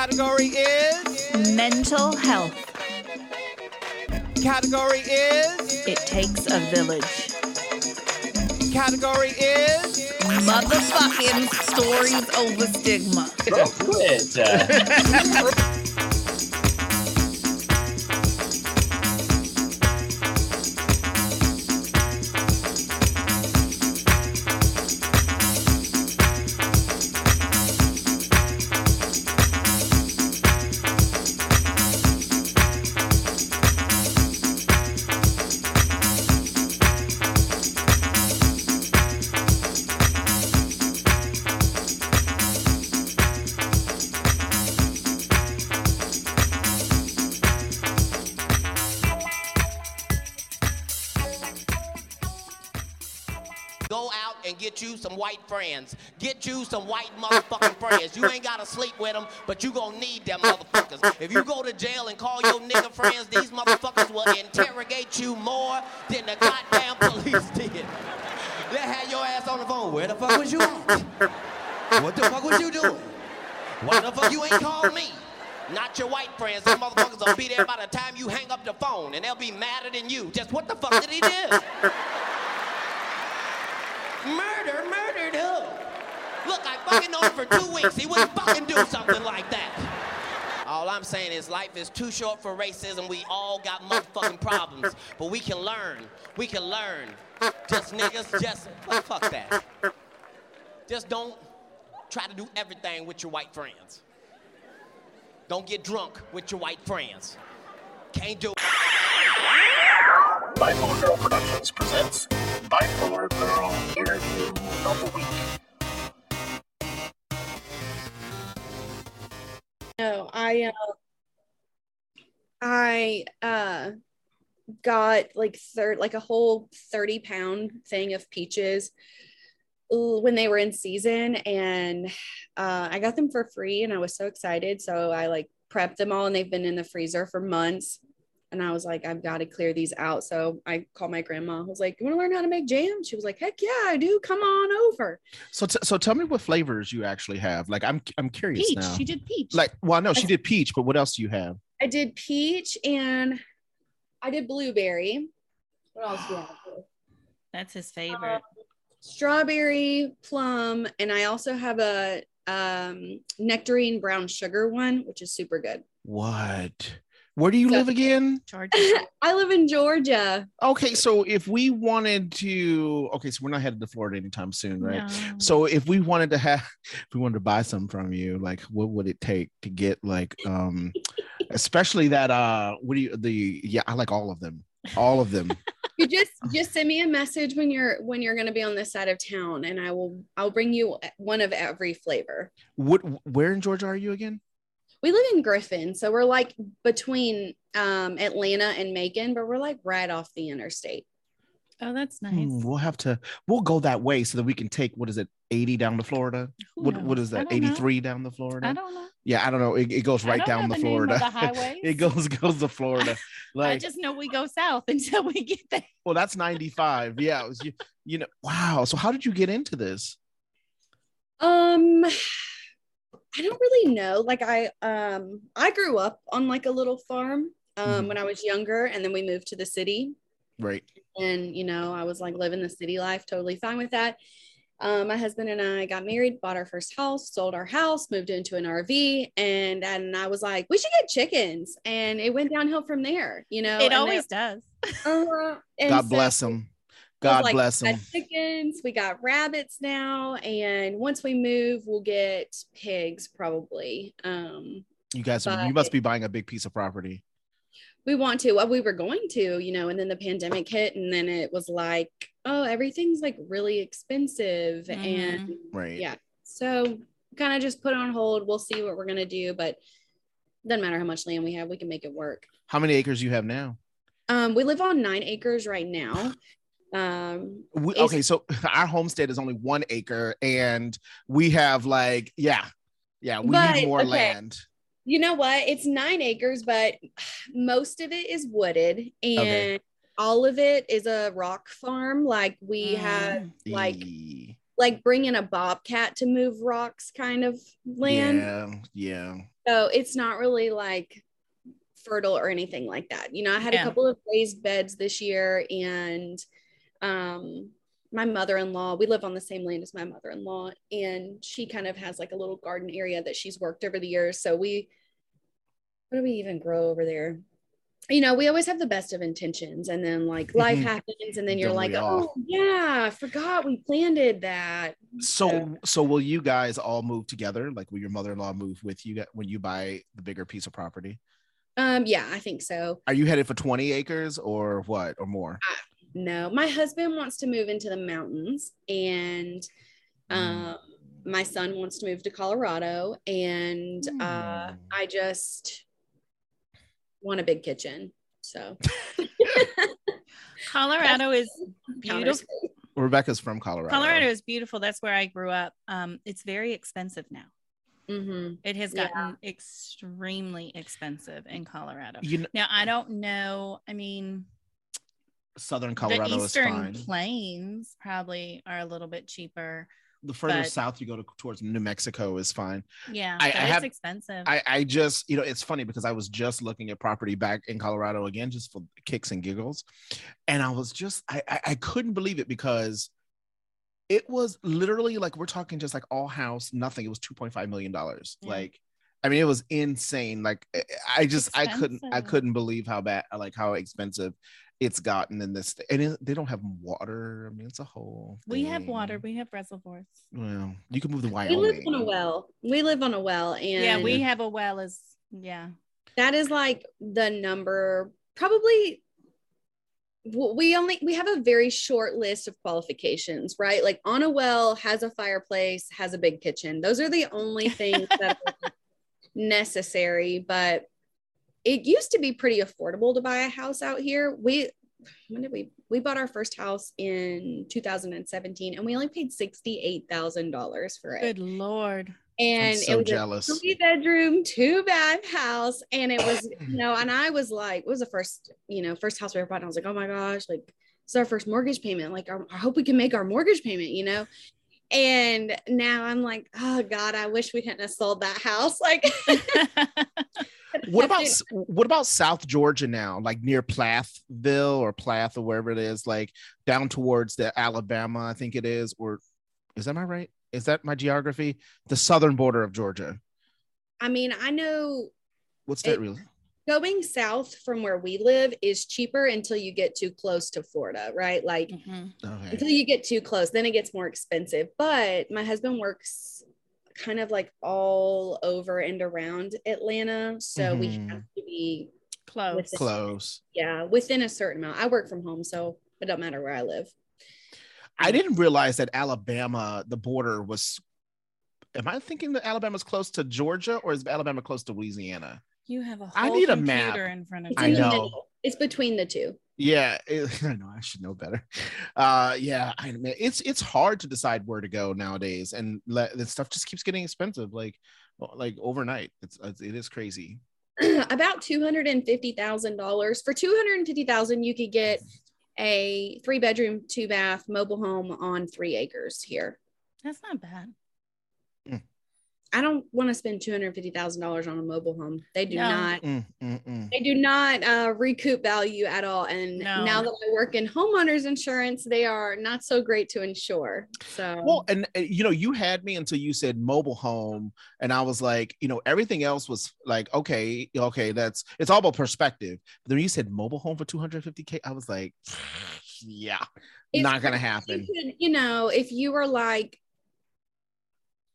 Category is Mental health. Category is It takes a village. Category is Motherfucking stories over stigma. Bro, quit. white friends. Get you some white motherfucking friends. You ain't gotta sleep with them, but you gonna need them motherfuckers. If you go to jail and call your nigga friends, these motherfuckers will interrogate you more than the goddamn police did. They had your ass on the phone. Where the fuck was you at? What the fuck was you doing? Why the fuck you ain't called me? Not your white friends. Those motherfuckers will be there by the time you hang up the phone, and they'll be madder than you. Just what the fuck did he do? Murder, murdered who? Look, I fucking known him for two weeks. He wouldn't fucking do something like that. All I'm saying is life is too short for racism. We all got motherfucking problems. But we can learn. We can learn. Just niggas, just well, fuck that. Just don't try to do everything with your white friends. Don't get drunk with your white friends. Can't do it. Bipolar Girl Productions presents Bipolar Girl Interview of the Week. No, I uh, I uh got like third like a whole 30 pound thing of peaches when they were in season and uh I got them for free and I was so excited so I like prepped them all and they've been in the freezer for months and I was like I've got to clear these out so I called my grandma I was like you want to learn how to make jam she was like heck yeah I do come on over So, t- so tell me what flavors you actually have. Like, I'm I'm curious peach now. she did peach Like, well, no, she did peach, but what else do you have? I did peach and I did blueberry. What else do I have? That's his favorite. Strawberry, plum, and I also have a um, nectarine brown sugar one, which is super good. What? Where do you So- live again? Georgia. I live in Georgia. Okay, so if we wanted to, okay, so we're not headed to Florida anytime soon, right? No. So if we wanted to have, if we wanted to buy some from you, like, what would it take to get like, um, especially that, uh, what do you, the, yeah, I like all of them, all of them. You just just send me a message when you're when you're going to be on this side of town, and I will I'll bring you one of every flavor. what, where in Georgia are you again? We live in Griffin, so we're like between um, Atlanta and Macon, but we're like right off the interstate. oh, that's nice. Hmm, we'll have to, we'll go that way so that we can take, what is it, 80 down to Florida? Who What, what knows? is that, don't know. 83 down to Florida? I don't know. Yeah, I don't know. It, it goes I right don't down know to the name of Florida. the highways. it goes goes to Florida. Like, I just know we go south until we get there. well, that's 95. Yeah, it was you, you know. Wow. So how did you get into this? Um I don't really know. Like I um I grew up on like a little farm um Mhm. when I was younger and then we moved to the city Right. and you know, I was like living the city life, totally fine with that. Um, my husband and I got married, bought our first house, sold our house, moved into an RV, and and I was like, we should get chickens, and it went downhill from there. You know, It and always does. And God so- bless him. I was God like, bless we him. got chickens, we got rabbits now, and once we move, we'll get pigs probably. Um, You guys, you must be buying a big piece of property. we want to, well, we were going to, you know, and then the pandemic hit, and then it was like, oh, everything's like really expensive, and Right. yeah, so kind of just put it on hold. We'll see what we're gonna do, but doesn't matter how much land we have, we can make it work. How many acres you have now? Um, we live on nine acres right now. Um, We, okay, so our homestead is only one acre, and we have like, yeah, yeah, we But, need more okay. land. you know what? It's nine acres, but most of it is wooded, and Okay. all of it is a rock farm. Like we have like E- like bringing a bobcat to move rocks kind of land. Yeah, yeah. So it's not really like fertile or anything like that. You know, I had Yeah. a couple of raised beds this year and um my mother-in-law, we live on the same land as my mother-in-law and she kind of has like a little garden area that she's worked over the years. So we what do we even grow over there? You know, we always have the best of intentions and then like life happens and then you're Don't like? "Oh, yeah, I forgot we planted that." So, so will you guys all move together? Like, will your mother-in-law move with you when you buy the bigger piece of property? Um yeah, I think so. Are you headed for 20 acres or what or more? No, my husband wants to move into the mountains, and um, my son wants to move to Colorado, and uh, Hmm. I just want a big kitchen. So Colorado is beautiful. space. Rebecca's from Colorado. Colorado is beautiful. That's where I grew up. Um, it's very expensive now. Mhm. It has Yeah. gotten extremely expensive in Colorado. You know, Now I don't know. I mean, Southern Colorado the is Eastern fine. Plains probably are a little bit cheaper. the further but- south you go to, towards New Mexico is fine. Yeah, I- I it's have- expensive. I, I just, you know, it's funny because I was just looking at property back in Colorado again, just for kicks and giggles. And I was just, I, I, I couldn't believe it because it was literally like, we're talking just like all house, nothing. It was $2.5 million. Yeah. Like, I mean, it was insane. Like, I- I just, I couldn't, I couldn't believe how bad, like how expensive it's gotten in this. And it, they don't have water. I mean, it's a whole. we have water. We have reservoirs. Well, you can move to We live on a well. We live on a well, and yeah, we have a well. As yeah, that is like the number probably we only we have a very short list of qualifications right like on a well has a fireplace has a big kitchen those are the only things that are necessary but it used to be pretty affordable to buy a house out here we when did we we bought our first house in 2017 and we only paid $68000 for it good lord. and I'm it so was a three bedroom, two bath house. And it was, you know, and I was like, it was the first, you know, first house we ever bought. And I was like, oh my gosh, like it's our first mortgage payment. Like, I hope we can make our mortgage payment, you know? And now I'm like, oh God, I wish we hadn't have sold that house. Like, what about what about South Georgia now, like near Plathville or Plath or wherever it is, like down towards the Alabama, I think it is, or is that my right? Is that my geography? The southern border of Georgia. I mean, I know What's that It- really? Going south from where we live is cheaper until you get too close to Florida, right? Like, Mhm. Okay. until you get too close then it gets more expensive but my husband works kind of like all over and around atlanta so we Mhm. have to be Close. With the- Close. yeah within a certain amount i work from home so it don't matter where i live I didn't realize that Alabama, the border was. Am I thinking that Alabama's close to Georgia or is Alabama close to Louisiana? You have a whole I need a computer map. in front of it's you. I in the know. middle it's between the two Yeah, it, I know. I should know better. Uh, yeah, I mean, it's it's hard to decide where to go nowadays, and le- the stuff just keeps getting expensive, like like overnight. It's it's- it is crazy. about $250000 for 250000 you could get a three bedroom two bath mobile home on three acres here That's not bad. I don't want to spend $250000 on a mobile home they do No. not Mm, mm, mm. they do not uh, recoup value at all. And No. now that I work in homeowners insurance, they are not so great to insure. So Well, and uh, you know, you had me until you said mobile home, and I was like, you know, everything else was like, okay, okay, that's it's all about perspective. But then you said mobile home for 250k, I was like, yeah, It's not gonna you happen. could- you know, if you were like,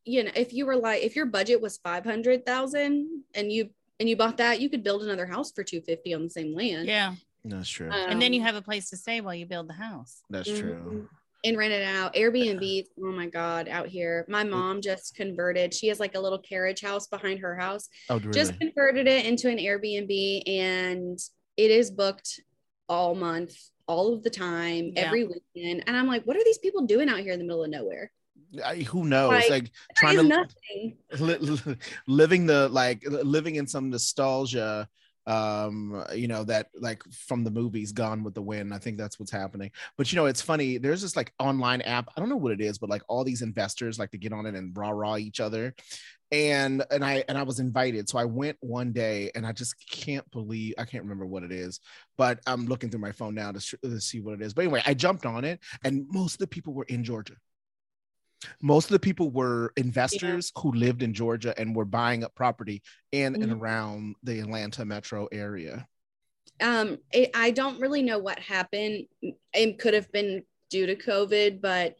you know, if you were like, if your budget was five hundred thousand and you and you bought that, you could build another house for two fifty on the same land. Yeah. That's true. and then you Um, have a place to stay while you build the house. That's Mhm. true. and rent it out. Airbnb, oh my God, out here. My mom just converted. She has like a little carriage house behind her house. Oh, really? Just converted it into an Airbnb and it is booked all month, all of the time, Yeah. every weekend. And I'm like, what are these people doing out here in the middle of nowhere? I, who knows? Like, Like, trying to nothing. li- li- living the like living in some nostalgia um you know that like from the movies gone with the wind i think that's what's happening. But you know it's funny there's this like online app i don't know what it is but like all these investors like to get on it and rah rah each other. And and i and i was invited. So i went one day and i just can't believe i can't remember what it is but i'm looking through my phone now to, to see what it is. But anyway i jumped on it and most of the people were in georgia most of the people were investors who lived in Georgia and were buying up property in and Mhm. around the Atlanta metro area. um it, i don't really know what happened it could have been due to covid but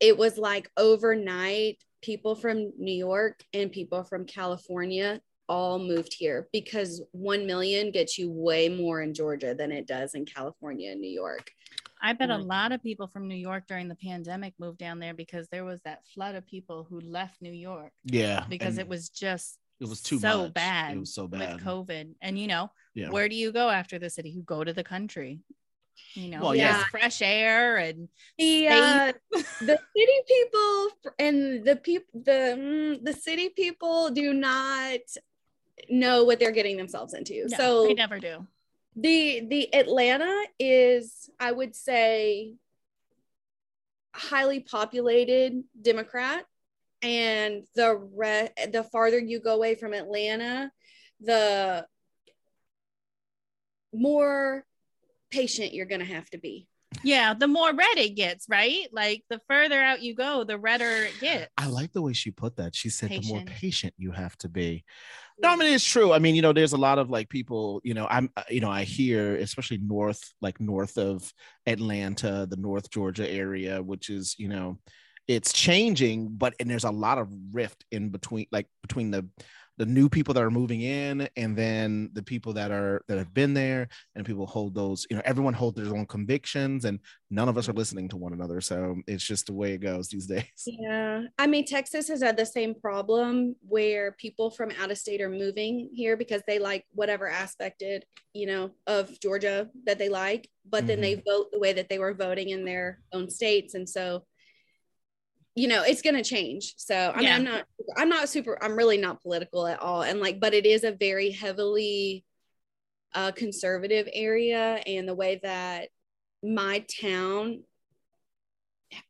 it was like overnight people from new york and people from california all moved here because 1 million gets you way more in georgia than it does in california and new york I bet a lot of people from New York during the pandemic moved down there because there was that flood of people who left New York Yeah, because it was just it was too so much. bad It was so bad. with COVID. And you know, Yeah. where do you go after the city? You go to the country. You know, Well, there's yeah. fresh air and the uh, the city people and the people the mm, the city people do not know what they're getting themselves into no, so they never do. The the atlanta is i would say highly populated democrat and the re- the farther you go away from atlanta the more patient you're going to have to be Yeah, the more red it gets, right? Like the further out you go, the redder it gets. I like the way she put that. She said the more Patient. patient you have to be. No, I mean it's true. I mean, you know, there's a lot of like people, you know, I'm uh, you know, I hear especially north, like north of Atlanta, the North Georgia area, which is, you know, it's changing, but and there's a lot of rift in between like between the the new people that are moving in and then the people that are that have been there and people hold those you know everyone holds their own convictions and none of us are listening to one another so it's just the way it goes these days Yeah. I mean, Texas has had the same problem where people from out of state are moving here because they like whatever aspected, you know, of Georgia that they like, but then they mm-hmm. vote the way that they were voting in their own states. And so, you know, it's going to change. So, I mean, Yeah. I'm not, I'm not super, I'm really not political at all. And like, but it is a very heavily uh, conservative area. And the way that my town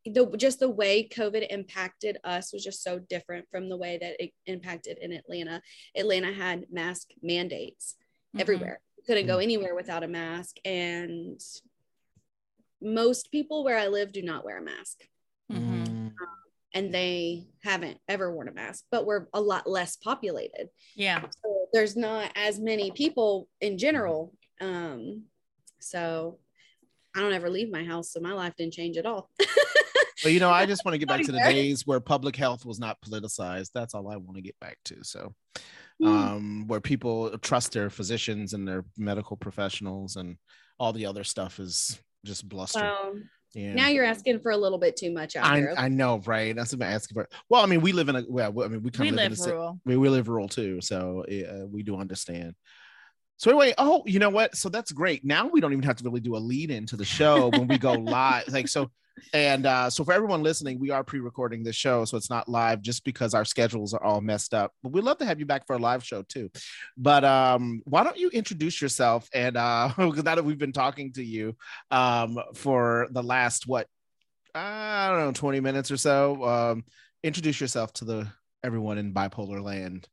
the just the way COVID impacted us was just so different from the way that it impacted in Atlanta. Atlanta had mask mandates Mhm. everywhere. You couldn't go anywhere without a mask, and most people where I live do not wear a mask, Mhm. Mm. and they haven't ever worn a mask. But we're a lot less populated, Yeah. so there's not as many people in general. Um, so I don't ever leave my house, so my life didn't change at all. But you know, I just want to get back to the days where public health was not politicized. That's all I want to get back to. So, Hmm. um, where people trust their physicians and their medical professionals, and all the other stuff is just bluster. So yeah. now you're asking for a little bit too much out I, here. I know, right? That's what I'm asking for. Well, I mean, we live in a well. I mean, we kind of live, in live a rural. we, we live rural too, so uh, we do understand. So anyway, oh, you know what? So that's great. Now we don't even have to really do a lead into the show when we go live. Like so, and uh, so for everyone listening, we are pre-recording this show, so it's not live just because our schedules are all messed up. But we'd love to have you back for a live show too. But um, why don't you introduce yourself? And uh, now that we've been talking to you um, for the last what I don't know, 20 minutes or so. Um, introduce yourself to the everyone in bipolar land.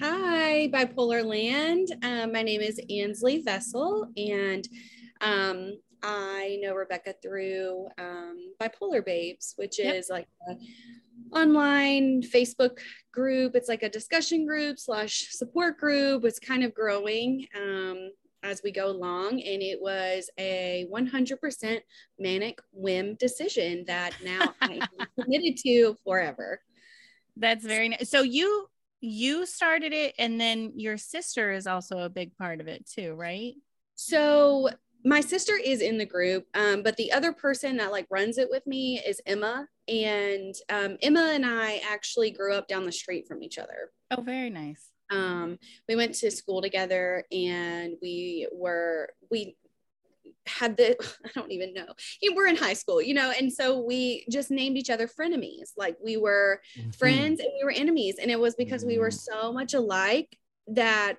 Hi, Bipolar Land. Um, my name is Ansley Vessel, and um, I know Rebecca through um, Bipolar Babes, which Yep. is like a online Facebook group. It's like a discussion group slash support group. It's kind of growing um, as we go along, and it was a 100% manic whim decision that now I am committed to forever. That's very nice. So you you started it and then your sister is also a big part of it too, right? So my sister is in the group, um, but the other person that like runs it with me is Emma, and um, Emma and I actually grew up down the street from each other. Oh, very nice. Um, we went to school together, and we were we had the I don't even know. You know, we're in high school, you know, and so we just named each other frenemies. Like we were Mm-hmm. friends and we were enemies, and it was because we were so much alike that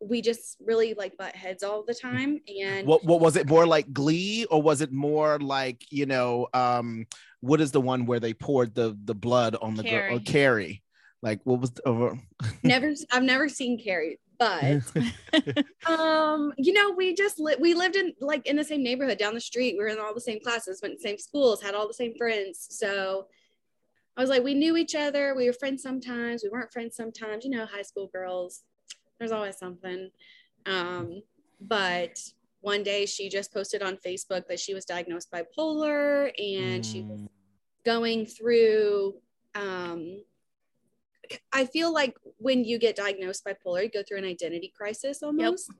we just really like butt heads all the time. And What what was it more like Glee or was it more like you know um what is the one where they poured the the blood on the girl Carrie. oh, Carrie? Like what was the, uh, never I've never seen Carrie, but um, you know, we just li- we lived in like in the same neighborhood down the street. We were in all the same classes, went to the same schools, had all the same friends. So I was like, we knew each other. We were friends sometimes. We weren't friends sometimes. You know, high school girls. There's always something. Um, but one day she just posted on Facebook that she was diagnosed bipolar and she was Mm. going through um I feel like when you get diagnosed bipolar, you go through an identity crisis almost.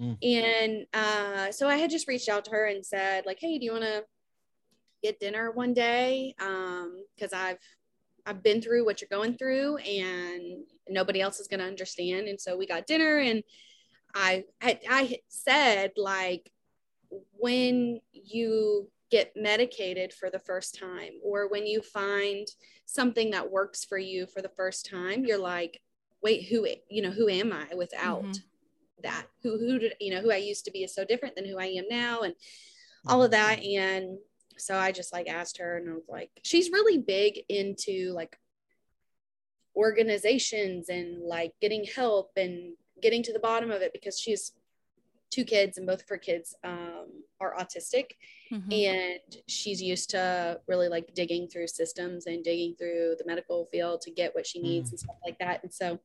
Mm. And uh, so I had just reached out to her and said, like, hey, do you want to get dinner one day? Um, because I've I've been through what you're going through, and nobody else is gonna understand. And so we got dinner, and I I, I said like when you get medicated for the first time or when you find something that works for you for the first time you're like wait who you know who am i without Mhm. that who who did you know who i used to be is so different than who i am now and all of that and so i just like asked her and i was like she's really big into like organizations and like getting help and getting to the bottom of it because she's two kids and both of her kids um, are autistic. Mhm. and she's used to really like digging through systems and digging through the medical field to get what she needs and stuff like that. And so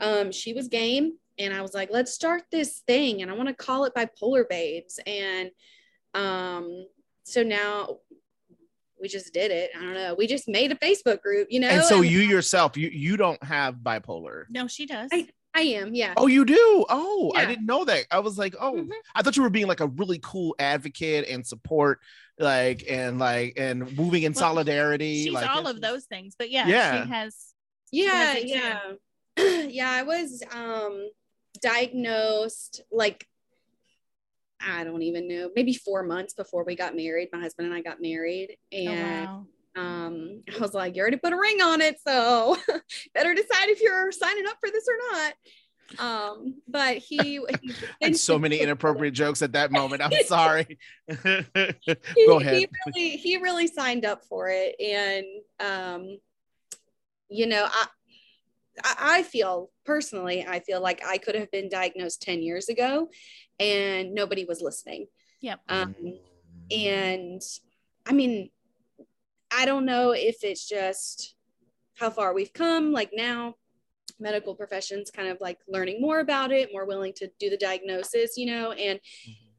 um, she was game and i was like let's start this thing. And i want to call it bipolar babes. And um, so now we just did it i don't know we just made a facebook group you know and so you yourself you you don't have bipolar. No, she does. I- i am yeah Oh, you do? Oh, I didn't know that. I was like, oh, Mhm. I thought you were being like a really cool advocate and support, like and like and moving in Well, solidarity. She's like all of those things, but yeah, Yeah. she has. yeah has yeah yeah i was um diagnosed like i don't even know maybe four months before we got married my husband and i got married Oh, and wow. um i was like you already put a ring on it so better decide if you're signing up for this or not um but he, he and so many inappropriate jokes at that moment. I'm sorry. he, Go ahead. he really he really signed up for it and um you know I, I i feel personally i feel like i could have been diagnosed 10 years ago and nobody was listening. Yep. um and i mean i don't know if it's just how far we've come. Like now medical professions kind of like learning more about it more willing to do the diagnosis you know? And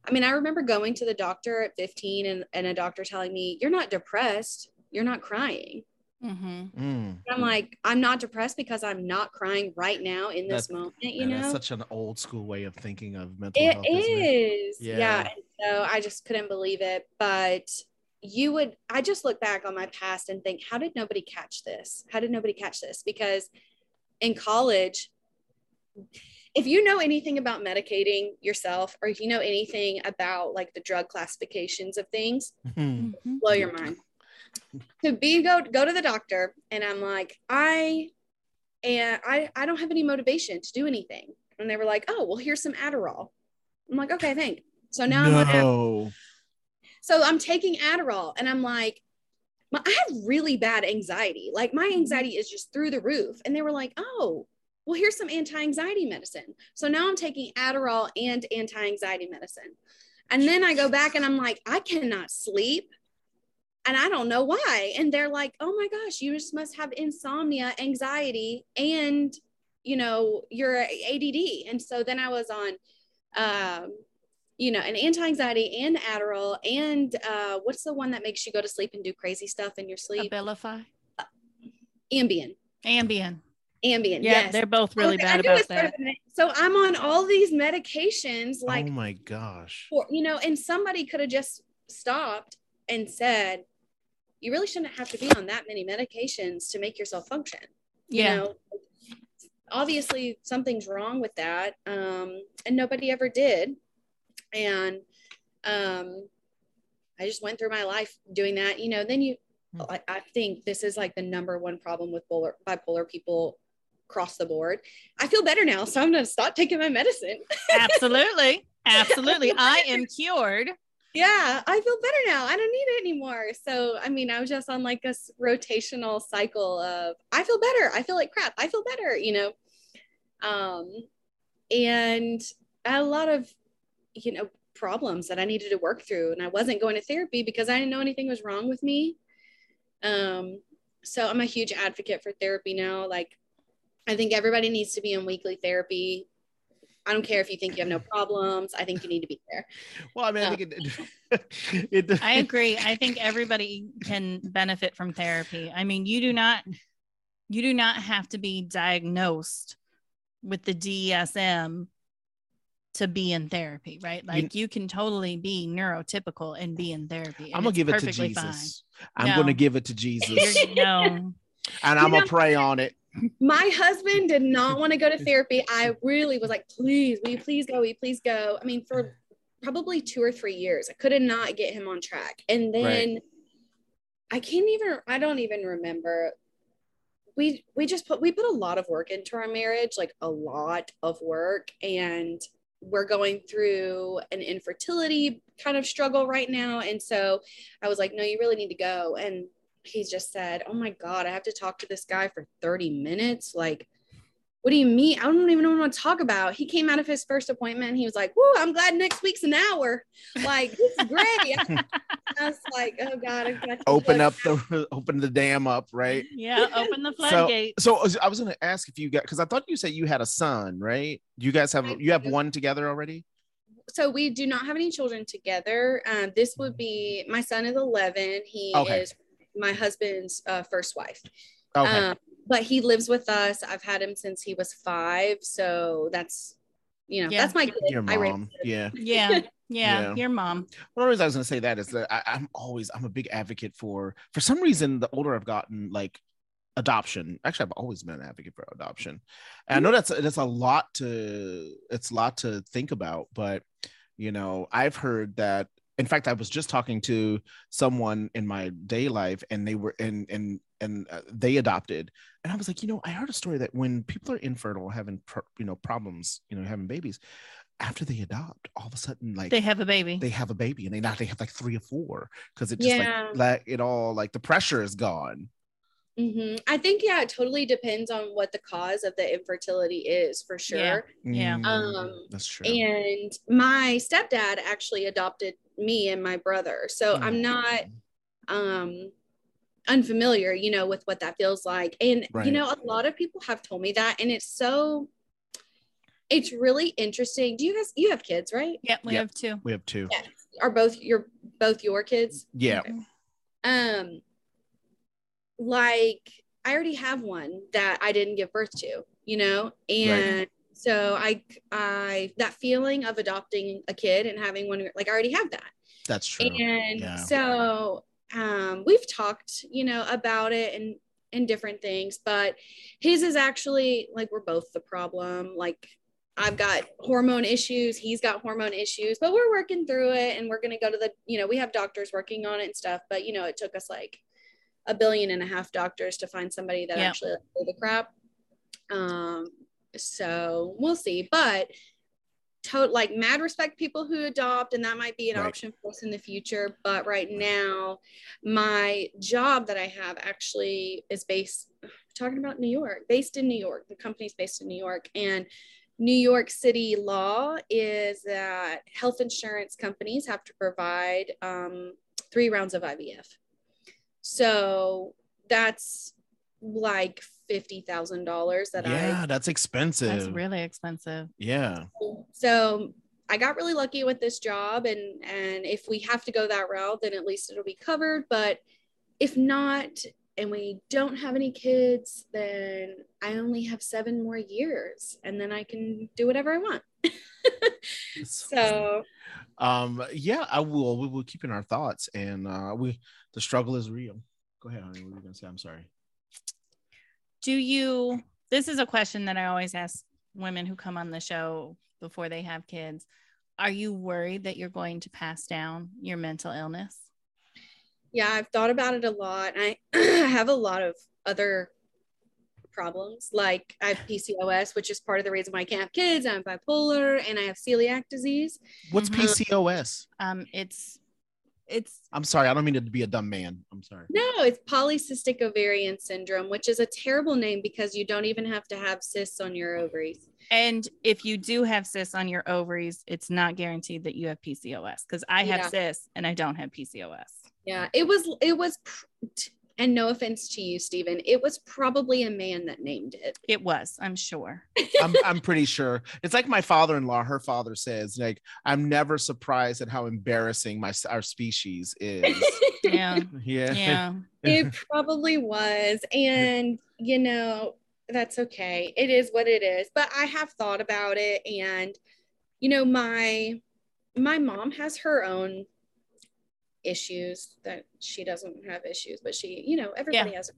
I mean, I remember going to the doctor at 15 and, and a doctor telling me, You're not depressed, you're not crying. Mhm. Mm. And I'm like, I'm not depressed because I'm not crying right now in this That- moment, you Man, that's know? such an old school way of thinking of mental It health. isn't it? is. Yeah. Yeah. So I just couldn't believe it. But you would, I just look back on my past and think, How did nobody catch this? How did nobody catch this? Because in college, if you know anything about medicating yourself or if you know anything about like the drug classifications of things, Mhm. Mhm. blow your mind. To be go go to the doctor and I'm like, I and I I don't have any motivation to do anything. And they were like, oh well, here's some Adderall. I'm like, okay, thank So now I'm on So I'm taking Adderall and I'm like, my, I have really bad anxiety. Like my mm-hmm. anxiety is just through the roof. And they were like, oh, well, here's some anti anxiety medicine. So now I'm taking Adderall and anti anxiety medicine. And then I go back and I'm like, I cannot sleep. And I don't know why. And they're like, oh my gosh, you just must have insomnia, anxiety, and, you know, your ADD. And so then I was on, um, you know, an anti-anxiety and Adderall and uh, what's the one that makes you go to sleep and do crazy stuff in your sleep? Abilify. Ambien. Ambien. Ambien. Yeah, yes. they're both really Okay, bad about that. with. So I'm on all these medications, like, oh my gosh. for, you know, and somebody could have just stopped and said, you really shouldn't have to be on that many medications to make yourself function. You Yeah. know, obviously something's wrong with that. Um, and nobody ever did. And um, I just went through my life doing that. You know, then you, Hmm. I, I think this is like the number one problem with bipolar, bipolar people across the board. I feel better now, so I'm gonna stop taking my medicine. Absolutely. Absolutely. I am cured. Yeah, I feel better now. I don't need it anymore. So, I mean, I was just on like a s- rotational cycle of I feel better. I feel like crap. I feel better, you know. Um, and a lot of, you know, problems that I needed to work through, and I wasn't going to therapy because I didn't know anything was wrong with me. Um, so I'm a huge advocate for therapy now. Like, I think everybody needs to be in weekly therapy. I don't care if you think you have no problems. I think you need to be there. Well, I mean, I Uh, think it. it I agree. I think everybody can benefit from therapy. I mean, you do not you do not have to be diagnosed with the DSM to be in therapy, right? Like you, can totally be neurotypical and be in therapy. I'm gonna give it to perfectly Jesus. I'm No. gonna give it to Jesus, no, and I'm gonna pray on it. My husband did not want to go to therapy. I really was like, please, will you please go? Will you please go? I mean, for probably two or three years, I could not get him on track. And then I can't even, I don't even remember. We we just put we put a lot of work into our marriage, like a lot of work. And we're going through an infertility kind of struggle right now. And so I was like, no, you really need to go. And he just said, Oh my God, I have to talk to this guy for 30 minutes. Like, what do you mean? I don't even know what want to talk about. He came out of his first appointment and he was like, Whoa, I'm glad next week's an hour. Like, this is great. I was like, Oh God, I've got to Open look- up the open the dam up, right? yeah, open the So, floodgates. so I was- gonna ask if you got because I thought you said you had a son, right? You guys have you have one together already? So we do not have any children together. Um, this would be my son is 11. He Okay. is my husband's uh, first wife. Okay, Um, but he lives with us. I've had him since he was five. So that's, you know, Yeah. that's my kid. your I raised mom, yeah. yeah, yeah, Yeah. your mom. One of the reasons I was gonna say that is that I, I'm always I'm a big advocate for for some reason the older I've gotten, like adoption. Actually, I've always been an advocate for adoption. And I know that's that's a lot to it's a lot to think about, but you know, I've heard that. In fact, I was just talking to someone in my day life, and they were and and and uh, they adopted, and I was like, you know, I heard a story that when people are infertile, having pro- you know problems, you know, having babies, after they adopt, all of a sudden, like They have a baby. they have a baby and they not they have like three or four because it just Yeah. like let it all like the pressure is gone. Mhm. I think, yeah, it totally depends on what the cause of the infertility is for sure. Yeah. Mm, Um, that's true. And my stepdad actually adopted me and my brother. So I'm not um unfamiliar, you know, with what that feels like. And Right. you know, a lot of people have told me that and it's so it's really interesting. Do you guys you have kids, right? yeah, we Yeah. have two. we have two. Yeah. Are both your both your kids? Yeah. um like i already have one that i didn't give birth to you know and so i i that feeling of adopting a kid and having one like i already have that That's true. and Yeah. so um we've talked you know about it and and different things but his is actually like we're both the problem like I've got hormone issues. He's got hormone issues, but we're working through it and we're going to go to the, you know, we have doctors working on it and stuff, but you know, it took us like a billion and a half doctors to find somebody that Yeah. actually like, the crap. Um, so we'll see, but to like mad respect people who adopt and that might be an Right. option for us in the future. But right now, my job that I have actually is based talking about New York, based in New York. The company's based in New York and New York City law is that health insurance companies have to provide um, three rounds of IVF. So that's like fifty thousand dollars that I yeah, that's expensive. That's really expensive. yeah. So I got really lucky with this job, and and if we have to go that route, then at least it'll be covered. But if not, and we don't have any kids, then I only have seven more years, and then I can do whatever I want. so um yeah, I will we will keep in our thoughts and uh we the struggle is real. Go ahead, honey. What were you gonna say? I'm sorry. Do you? This is a question that I always ask women who come on the show before they have kids. Are you worried that you're going to pass down your mental illness? yeah i've thought about it a lot i have a lot of other problems. Like I have PCOS, which is part of the reason why I can't have kids. I'm bipolar and I have celiac disease. What's Mhm. PCOS? Um, it's it's I'm sorry, I don't mean to be a dumb man. I'm sorry. No, it's polycystic ovarian syndrome, which is a terrible name because you don't even have to have cysts on your ovaries. and if you do have cysts on your ovaries, it's not guaranteed that you have PCOS because I have Yeah. cysts and I don't have PCOS. Yeah, it was it was pr- and no offense to you, Stephen, it was probably a man that named it. It was, I'm sure. I'm, I'm pretty sure. It's like my father-in-law. Her father says, like, I'm never surprised at how embarrassing my our species is. Yeah. Yeah. Yeah. it probably was and you know that's okay it is what it is but i have thought about it and you know my my mom has her own issues that she doesn't have issues but she you know everybody has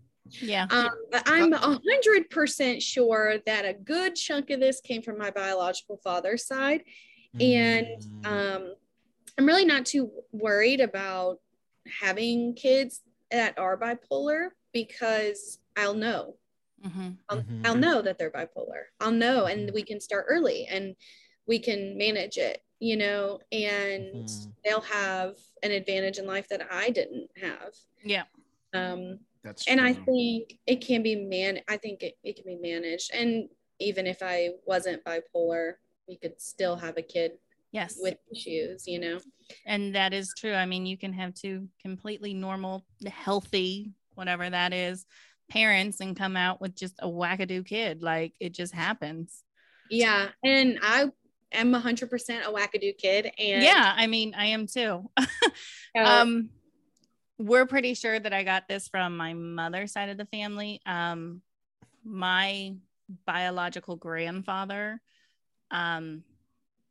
Yeah. um, but i'm a hundred percent sure that a good chunk of this came from my biological father's side and Mm. um, i'm really not too worried about having kids that are bipolar because i'll know Mhm. I'll, Mhm. I'll know that they're bipolar i'll know and we can start early and we can manage it you know and Mhm. they'll have an advantage in life that i didn't have Yeah. um, That's true. and i think it can be man i think it, it can be managed and even if i wasn't bipolar we could still have a kid Yes. with issues you know and that is true. I mean, you can have two completely normal, healthy, whatever that is, parents and come out with just a wackadoo kid. Like it just happens. yeah and i am 100% a wackadoo kid and yeah. I mean, I am too. um we're pretty sure that i got this from my mother's side of the family um my biological grandfather um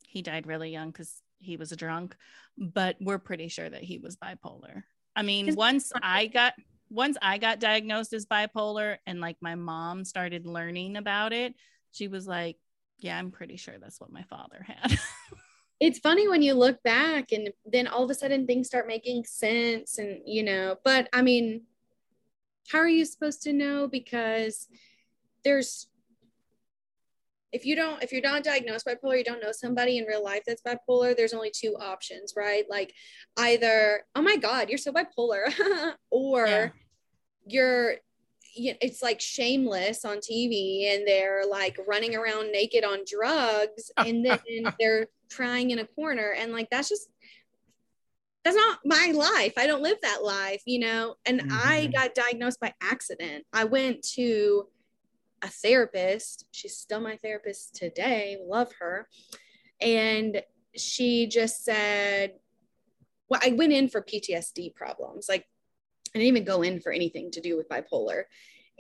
he died really young because he was a drunk but we're pretty sure that he was bipolar i mean once i got once i got diagnosed as bipolar and like my mom started learning about it she was like yeah i'm pretty sure that's what my father had. It's funny when you look back and then all of a sudden things start making sense and you know but i mean how are you supposed to know? Because there's if you don't if you're not diagnosed bipolar you don't know somebody in real life that's bipolar there's only two options right? Like either oh my god you're so bipolar. Or Yeah. you're you it's like shameless on TV and they're like running around naked on drugs and then they're crying in a corner and like that's just that's not my life. I don't live that life, you know. And I Mhm. got diagnosed by accident. I went to a therapist. She's still my therapist today. Love her. And she just said, well, I went in for PTSD problems. Like I didn't even go in for anything to do with bipolar.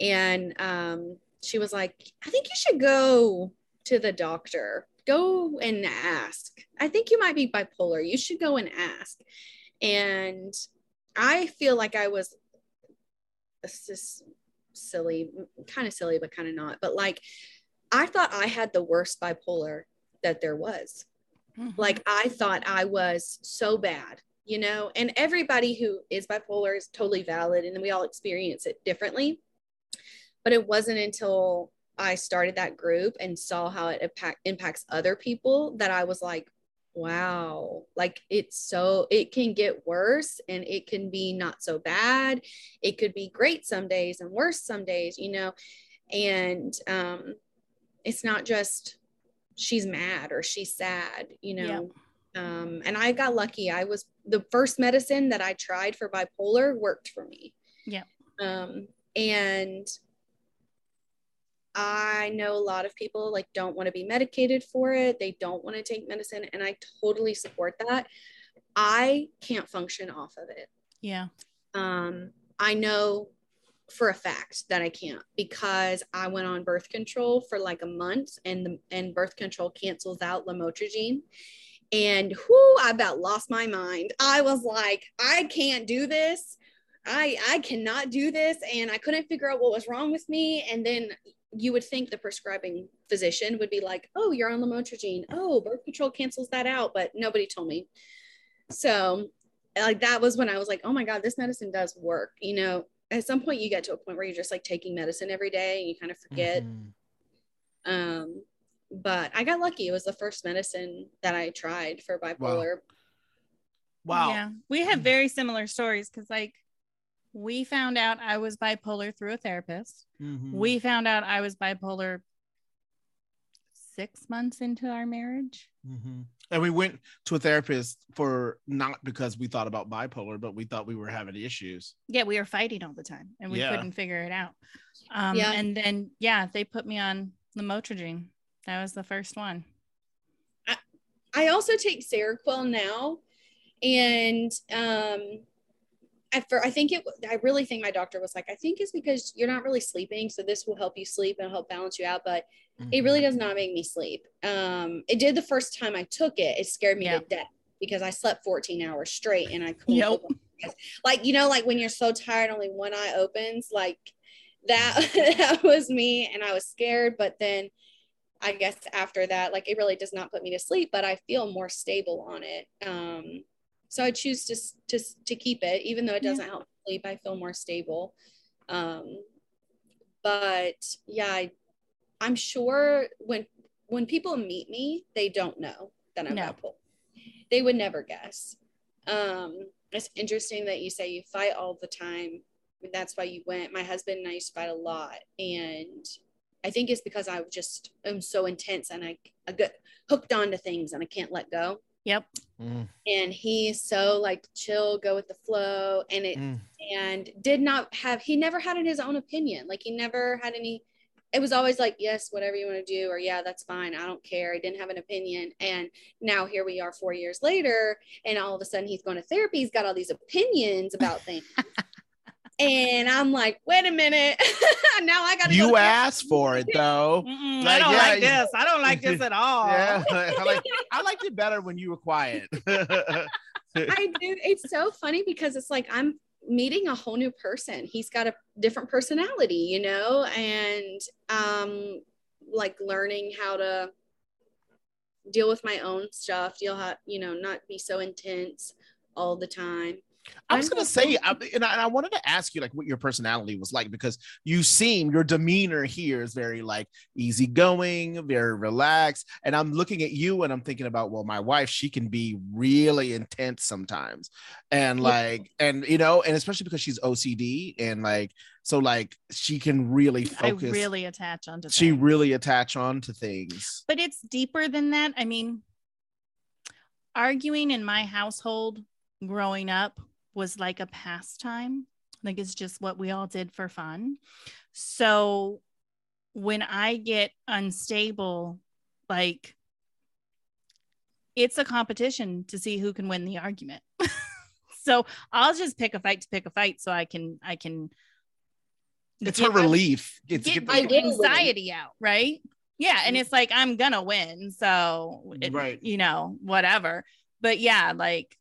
And um, she was like, I think you should go to the doctor. Go and ask. I think you might be bipolar. You should go and ask. And I feel like I was this is silly, kind of silly, but kind of not. But like, I thought I had the worst bipolar that there was like i thought i was so bad you know and everybody who is bipolar is totally valid and we all experience it differently. But it wasn't until i started that group and saw how it impact, impacts other people that i was like wow like it's so it can get worse and it can be not so bad. It could be great some days and worse some days you know? And um it's not just she's mad or she's sad you know um, and i got lucky. I was the first medicine that i tried for bipolar worked for me. Yeah. um, and i know a lot of people like don't want to be medicated for it. They don't want to take medicine and i totally support that. I can't function off of it. Yeah. Um, I know for a fact that I can't because I went on birth control for like a month and the, and birth control cancels out lamotrigine. And whoo, I about lost my mind. I was like, I can't do this. I I cannot do this. And I couldn't figure out what was wrong with me. And then you would think the prescribing physician would be like, oh, you're on lamotrigine. Oh, birth control cancels that out. But nobody told me. So like that was when I was like, oh my God, this medicine does work, you know. at some point you get to a point where you're just like taking medicine every day and you kind of forget. Mhm. Um, but I got lucky. It was the first medicine that I tried for bipolar. Wow. Yeah. We have very similar stories because, like, we found out I was bipolar through a therapist. Mhm. We found out I was bipolar six months into our marriage. Mhm. And we went to a therapist for not because we thought about bipolar, but we thought we were having issues. Yeah, we were fighting all the time and we Yeah. couldn't figure it out. Um, Yeah. And then, yeah, they put me on lamotrigine. That was the first one. I I also take Seroquel now, and um, at first, I think it. I really think my doctor was like, I think it's because you're not really sleeping, so this will help you sleep and help balance you out. But it really does not make me sleep. Um, it did the first time I took it. It scared me Yeah. to death because I slept 14 hours straight and I couldn't. Yep. open my eyes. Like you know, like when you're so tired, only one eye opens. Like that. that was me, and I was scared. But then, I guess after that, like it really does not put me to sleep, but I feel more stable on it. Um, so I choose to to to keep it, even though it doesn't help me sleep. I feel more stable. Um, but yeah, I, I'm sure when when people meet me, they don't know that I'm No. bipolar. They would never guess. Um, it's interesting that you say you fight all the time. That's why you went. My husband and I used to fight a lot, and I think it's because I just am so intense and I, I get hooked onto things and I can't let go. Yep. Mm, And he's so like chill, go with the flow, and it mm. and did not have he never had his own opinion like he never had any it was always like yes whatever you want to do or yeah that's fine i don't care he didn't have an opinion and now here we are four years later and all of a sudden he's going to therapy he's got all these opinions about things and i'm like wait a minute now i gotta go You to asked for it though. Mm-mm, Like, I don't yeah, like this. I don't like this at all. Yeah, I, like, I liked it better when you were quiet. I do. It's so funny because it's like I'm meeting a whole new person. He's got a different personality, you know, and um like learning how to deal with my own stuff, deal how, you know, not be so intense all the time. I was gonna say, I, and, I, and I wanted to ask you like what your personality was like because you seem your demeanor here is very like easygoing, very relaxed, and I'm looking at you and I'm thinking about well, my wife she can be really intense sometimes, and Yeah. like and you know, and especially because she's OCD and like so like she can really focus. I really attach onto she things. really attach on to things. but it's deeper than that. I mean, arguing in my household growing up was like a pastime. Like it's just what we all did for fun. So when I get unstable, like it's a competition to see who can win the argument. so I'll just pick a fight to pick a fight so I can I can It's her relief. It's get get- win. anxiety out, right? Yeah, and mm-hmm. it's like I'm gonna win, so it- Right. you know, whatever. But yeah, like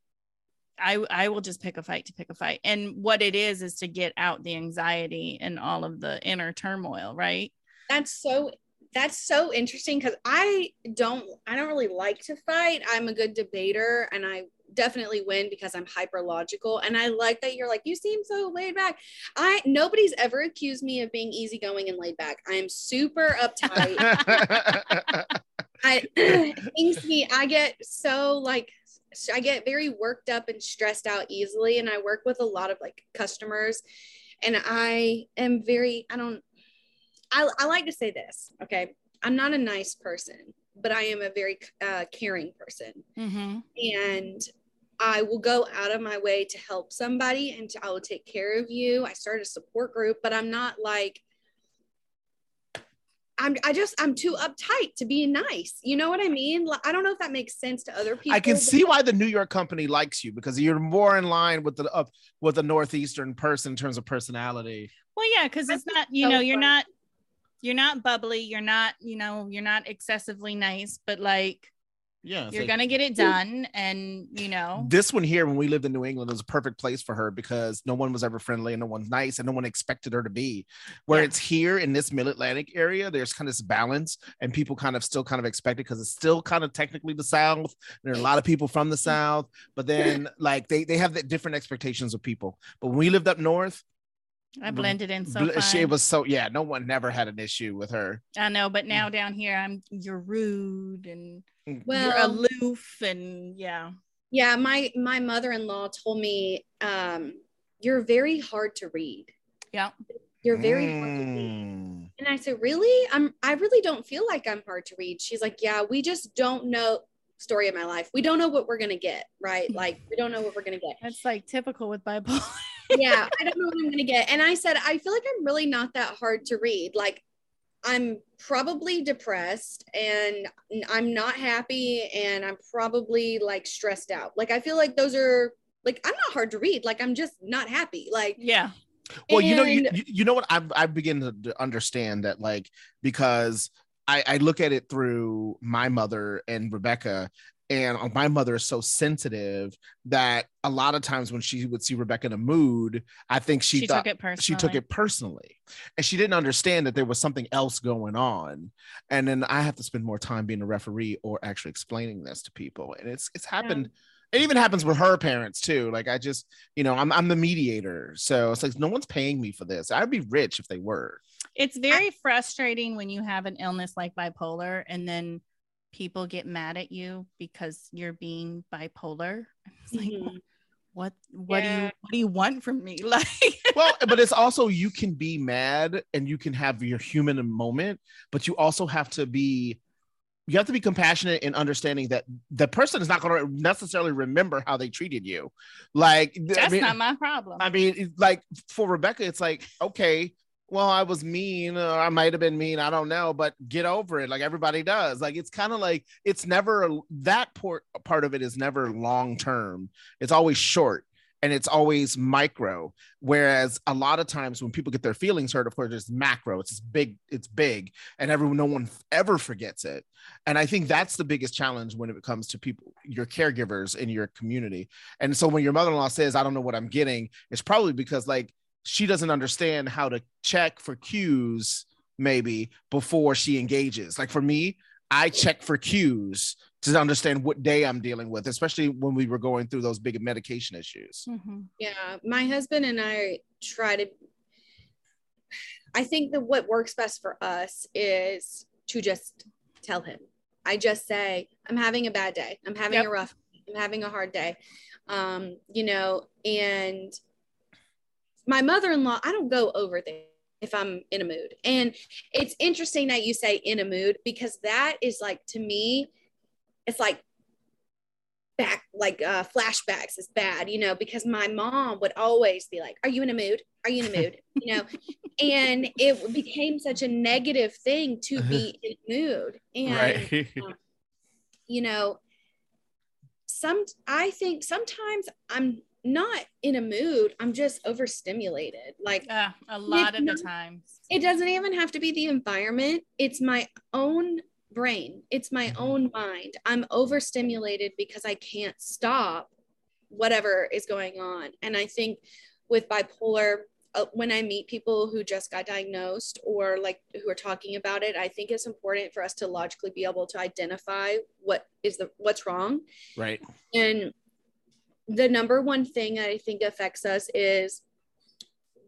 I I will just pick a fight to pick a fight, and what it is is to get out the anxiety and all of the inner turmoil, right? That's so that's so interesting because I don't I don't really like to fight. I'm a good debater and I definitely win because I'm hyper logical. And I like that you're like, you seem so laid back. I nobody's ever accused me of being easygoing and laid back. I am super uptight. I things me I get so like I get very worked up and stressed out easily and I work with a lot of like customers and I am very I don't I, I like to say this okay I'm not a nice person but I am a very uh, caring person Mm-hmm. and I will go out of my way to help somebody and to, I will take care of you. I started a support group, but I'm not like I'm I just I'm too uptight to be nice. You know what I mean? Like, I don't know if that makes sense to other people. I can see why the New York company likes you because you're more in line with the uh, with the northeastern person in terms of personality. Well, yeah, because it's not you so know you're funny. not you're not bubbly, you're not you know you're not excessively nice, but like Yeah, you're gonna get it done, and you know This one here, when we lived in New England, was a perfect place for her because no one was ever friendly and no one's nice and no one expected her to be. Where Yeah. it's here in this Mid Atlantic area, there's kind of this balance and people kind of still kind of expect it because it's still kind of technically the South. There are a lot of people from the mm-hmm. South, but then like they they have the different expectations of people. But when we lived up north, I blended in so Bl- she was so yeah. No one never had an issue with her. I know, but now down here, I'm you're rude and Well, you're aloof and yeah. Yeah, my my mother-in-law told me um you're very hard to read. Yeah. You're very hard to read. Mm. And I said, "Really? I'm I really don't feel like I'm hard to read." She's like, "Yeah, we just don't know story of my life. We don't know what we're going to get, right? Like we don't know what we're going to get." That's like typical with bipolar. Yeah, I don't know what I'm going to get. And I said, "I feel like I'm really not that hard to read. Like I'm probably depressed and I'm not happy and I'm probably like stressed out. Like I feel like those are like I'm not hard to read. Like I'm just not happy. Like yeah. Well, you know, you, you- you know what? I've, I begin to- to understand that, like, because I, I look at it through my mother and Rebecca, and uh, my mother is so sensitive that a lot of times when she would see Rebecca in a mood, I think she, She, thought took it personally. she took it personally, and she didn't understand that there was something else going on. And then I have to spend more time being a referee or actually explaining this to people, and it's it's happened. It even happens with her parents too. Like I just, you know, I'm I'm the mediator, so it's like no one's paying me for this. I'd be rich if they were. It's very frustrating when you have an illness like bipolar and then people get mad at you because you're being bipolar. It's like mm-hmm. what what do you what do you want from me? Like well, but it's also you can be mad and you can have your human moment, but you also have to be you have to be compassionate in understanding that the person is not going to necessarily remember how they treated you. Like I that's mean, not my problem. I mean, like for Rebecca, it's like, okay, well, I was mean, or I might have been mean, I don't know, but get over it. Like everybody does. Like it's kind of like it's never that part part of it is never long term. It's always short and it's always micro. Whereas a lot of times when people get their feelings hurt, of course, it's macro. It's big. It's big, and everyone, no one ever forgets it. And I think that's the biggest challenge when it comes to people, your caregivers in your community. And so when your mother-in-law says, "I don't know what I'm getting," it's probably because like she doesn't understand how to check for cues maybe before she engages. Like for me, I check for cues to understand what day I'm dealing with, especially when we were going through those big medication issues. Mhm. Yeah, my husband and I try to. I think that what works best for us is to just tell him. I just say, I'm having a bad day. I'm having Yep. a rough, I'm having a hard day. Um, you know, and my mother in law, I don't go over there if I'm in a mood. And it's interesting that you say in a mood because that is like, to me, it's like back like uh flashbacks is bad you know because my mom would always be like are you in a mood? Are you in a mood? You know? And it became such a negative thing to be in a mood. And you know some i think sometimes i'm not in a mood i'm just overstimulated like Yeah, a lot of the not- times. it doesn't even have to be the environment it's my own brain it's my Mhm. own mind i'm overstimulated because i can't stop whatever is going on and i think with bipolar uh, when i meet people who just got diagnosed or like who are talking about it i think it's important for us to logically be able to identify what is the what's wrong right. and the number one thing that I think affects us is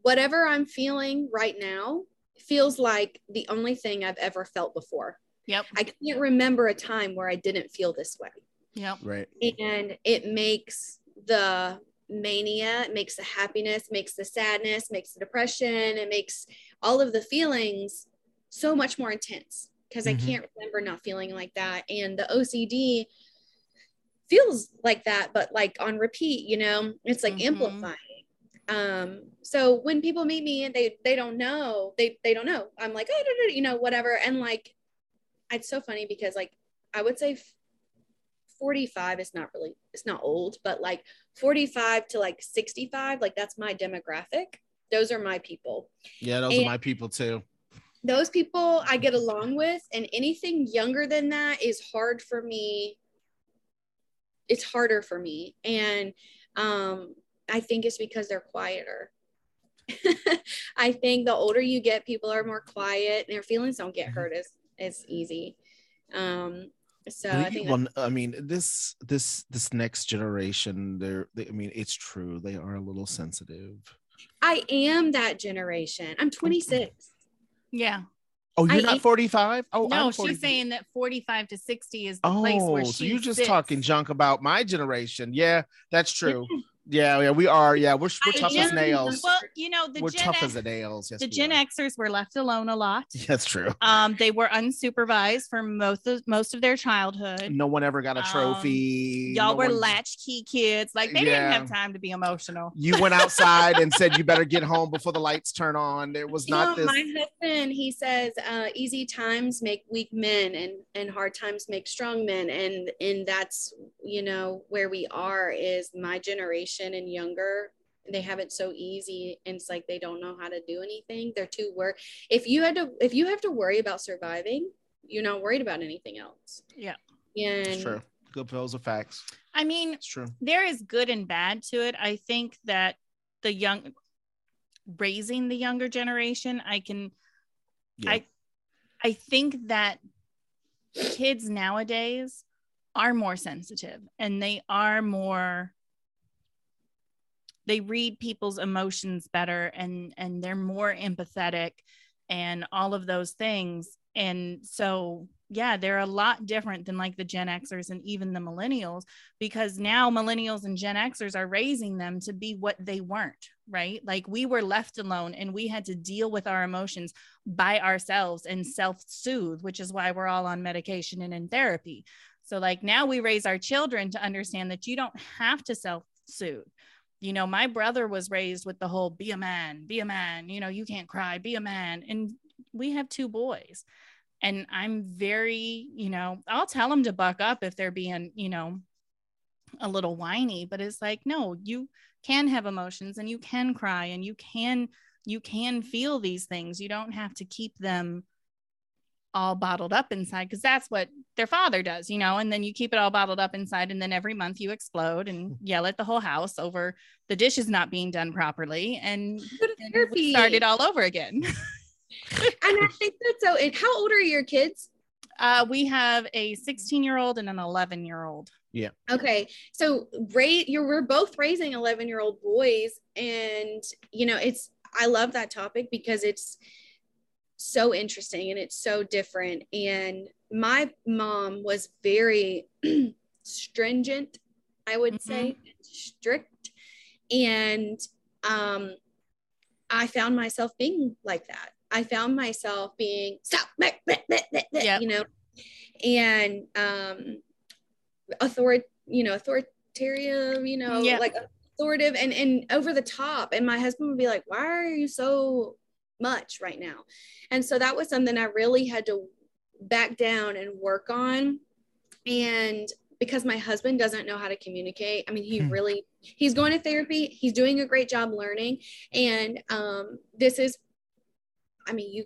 whatever I'm feeling right now feels like the only thing I've ever felt before. Yep. I can't remember a time where I didn't feel this way. Yep. Right. And it makes the mania, it makes the happiness, makes the sadness, makes the depression, it makes all of the feelings so much more intense because Mhm. I can't remember not feeling like that. And the OCD feels like that, but like on repeat, you know, it's like Mhm. amplifying. Um, so when people meet me and they they don't know, they they don't know. I'm like, oh, no, no, you know, whatever. And like, it's so funny because like I would say 45 is not really it's not old, but like 45 to like 65, like that's my demographic. Those are my people. Yeah, those And- are my people too. Those people I get along with, and anything younger than that is hard for me. It's harder for me. And um, I think it's because they're quieter. I think the older you get, people are more quiet and their feelings don't get hurt as, as easy. Um, so I think well, I mean, this this this next generation, they're they, I mean, it's true. They are a little sensitive. I am that generation. I'm 26. Yeah. Oh, you're I not 45? Oh, no, she's saying that 45 to 60 is the place Oh, where so you're just sits. talking junk about my generation. Yeah, that's true. Yeah, yeah, we are. Yeah, we're, we're I tough as nails. Well, you know, the we're Gen tough X, as the nails. Yes, the we Gen are. Xers were left alone a lot. That's true. Um, they were unsupervised for most of most of their childhood. No one ever got a Um, trophy. Y'all No were one- latchkey kids. Like they didn't have time to be emotional. You went outside and said you better get home before the lights turn on. There was You not know, this. my husband, he says, uh, easy times make weak men and, and hard times make strong men. And, and that's, you know, where we are is my generation and younger, they have it so easy. And it's like, they don't know how to do anything. They're too worried. If you had to, if you have to worry about surviving, you're not worried about anything else. Yeah. And It's true. Good those are facts. I mean, It's true. there is good and bad to it. I think that the young raising the younger generation, I can Yeah. I I think that kids nowadays are more sensitive and they are more they read people's emotions better and and they're more empathetic and all of those things. And so yeah they're a lot different than like the gen xers and even the millennials because now millennials and gen xers are raising them to be what they weren't right? Like we were left alone and we had to deal with our emotions by ourselves and self-soothe which is why we're all on medication and in therapy. So like now we raise our children to understand that you don't have to self-soothe you know my brother was raised with the whole be a man be a man you know you can't cry be a man and we have two boys. And i'm very you know i'll tell them to buck up if they're being you know a little whiny but it's like no you can have emotions and you can cry and you can you can feel these things. You don't have to keep them all bottled up inside because that's what their father does you know and then you keep it all bottled up inside and then every month you explode and yell at the whole house over the dishes not being done properly and, Go to and therapy. we start it all over again and I think that's so. And how old are your kids? uh, we have a 16 year old and an 11 year old Yeah. Okay, so Ray, you're we're both raising 11 year old boys, and you know it's I love that topic because it's so interesting and it's so different. And my mom was very stringent, I would Mhm. say, strict, and um, I found myself being like that. I found myself being stop, meh, meh, meh," Yep. you know, and um, authority, you know, authoritarian, you know, Yeah. like authoritative and and over the top. And my husband would be like, "Why are you so much right now?" And so that was something I really had to back down and work on. And because my husband doesn't know how to communicate, I mean, he Hmm. really he's going to therapy. He's doing a great job learning, and um, this is, I mean, you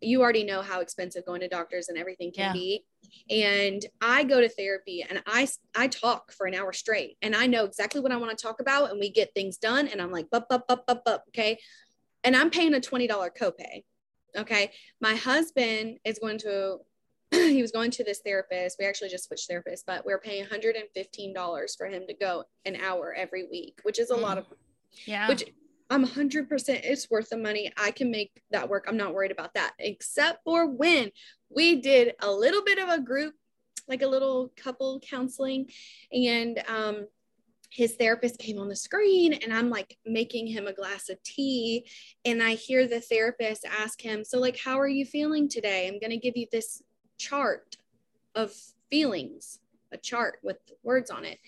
you already know how expensive going to doctors and everything can Yeah. be and i go to therapy and i i talk for an hour straight and i know exactly what i want to talk about and we get things done and i'm like bup bup bup bup bup okay and i'm paying a $20 copay okay? My husband is going to he was going to this therapist. We actually just switched therapists but we're paying $115 for him to go an hour every week which is a lot of yeah. Which I'm 100% it's worth the money. I can make that work. I'm not worried about that, except for when we did a little bit of a group, like a little couple counseling, and um, his therapist came on the screen, and I'm like making him a glass of tea, and I hear the therapist ask him, So, like, how are you feeling today? I'm going to give you this chart of feelings, a chart with words on it.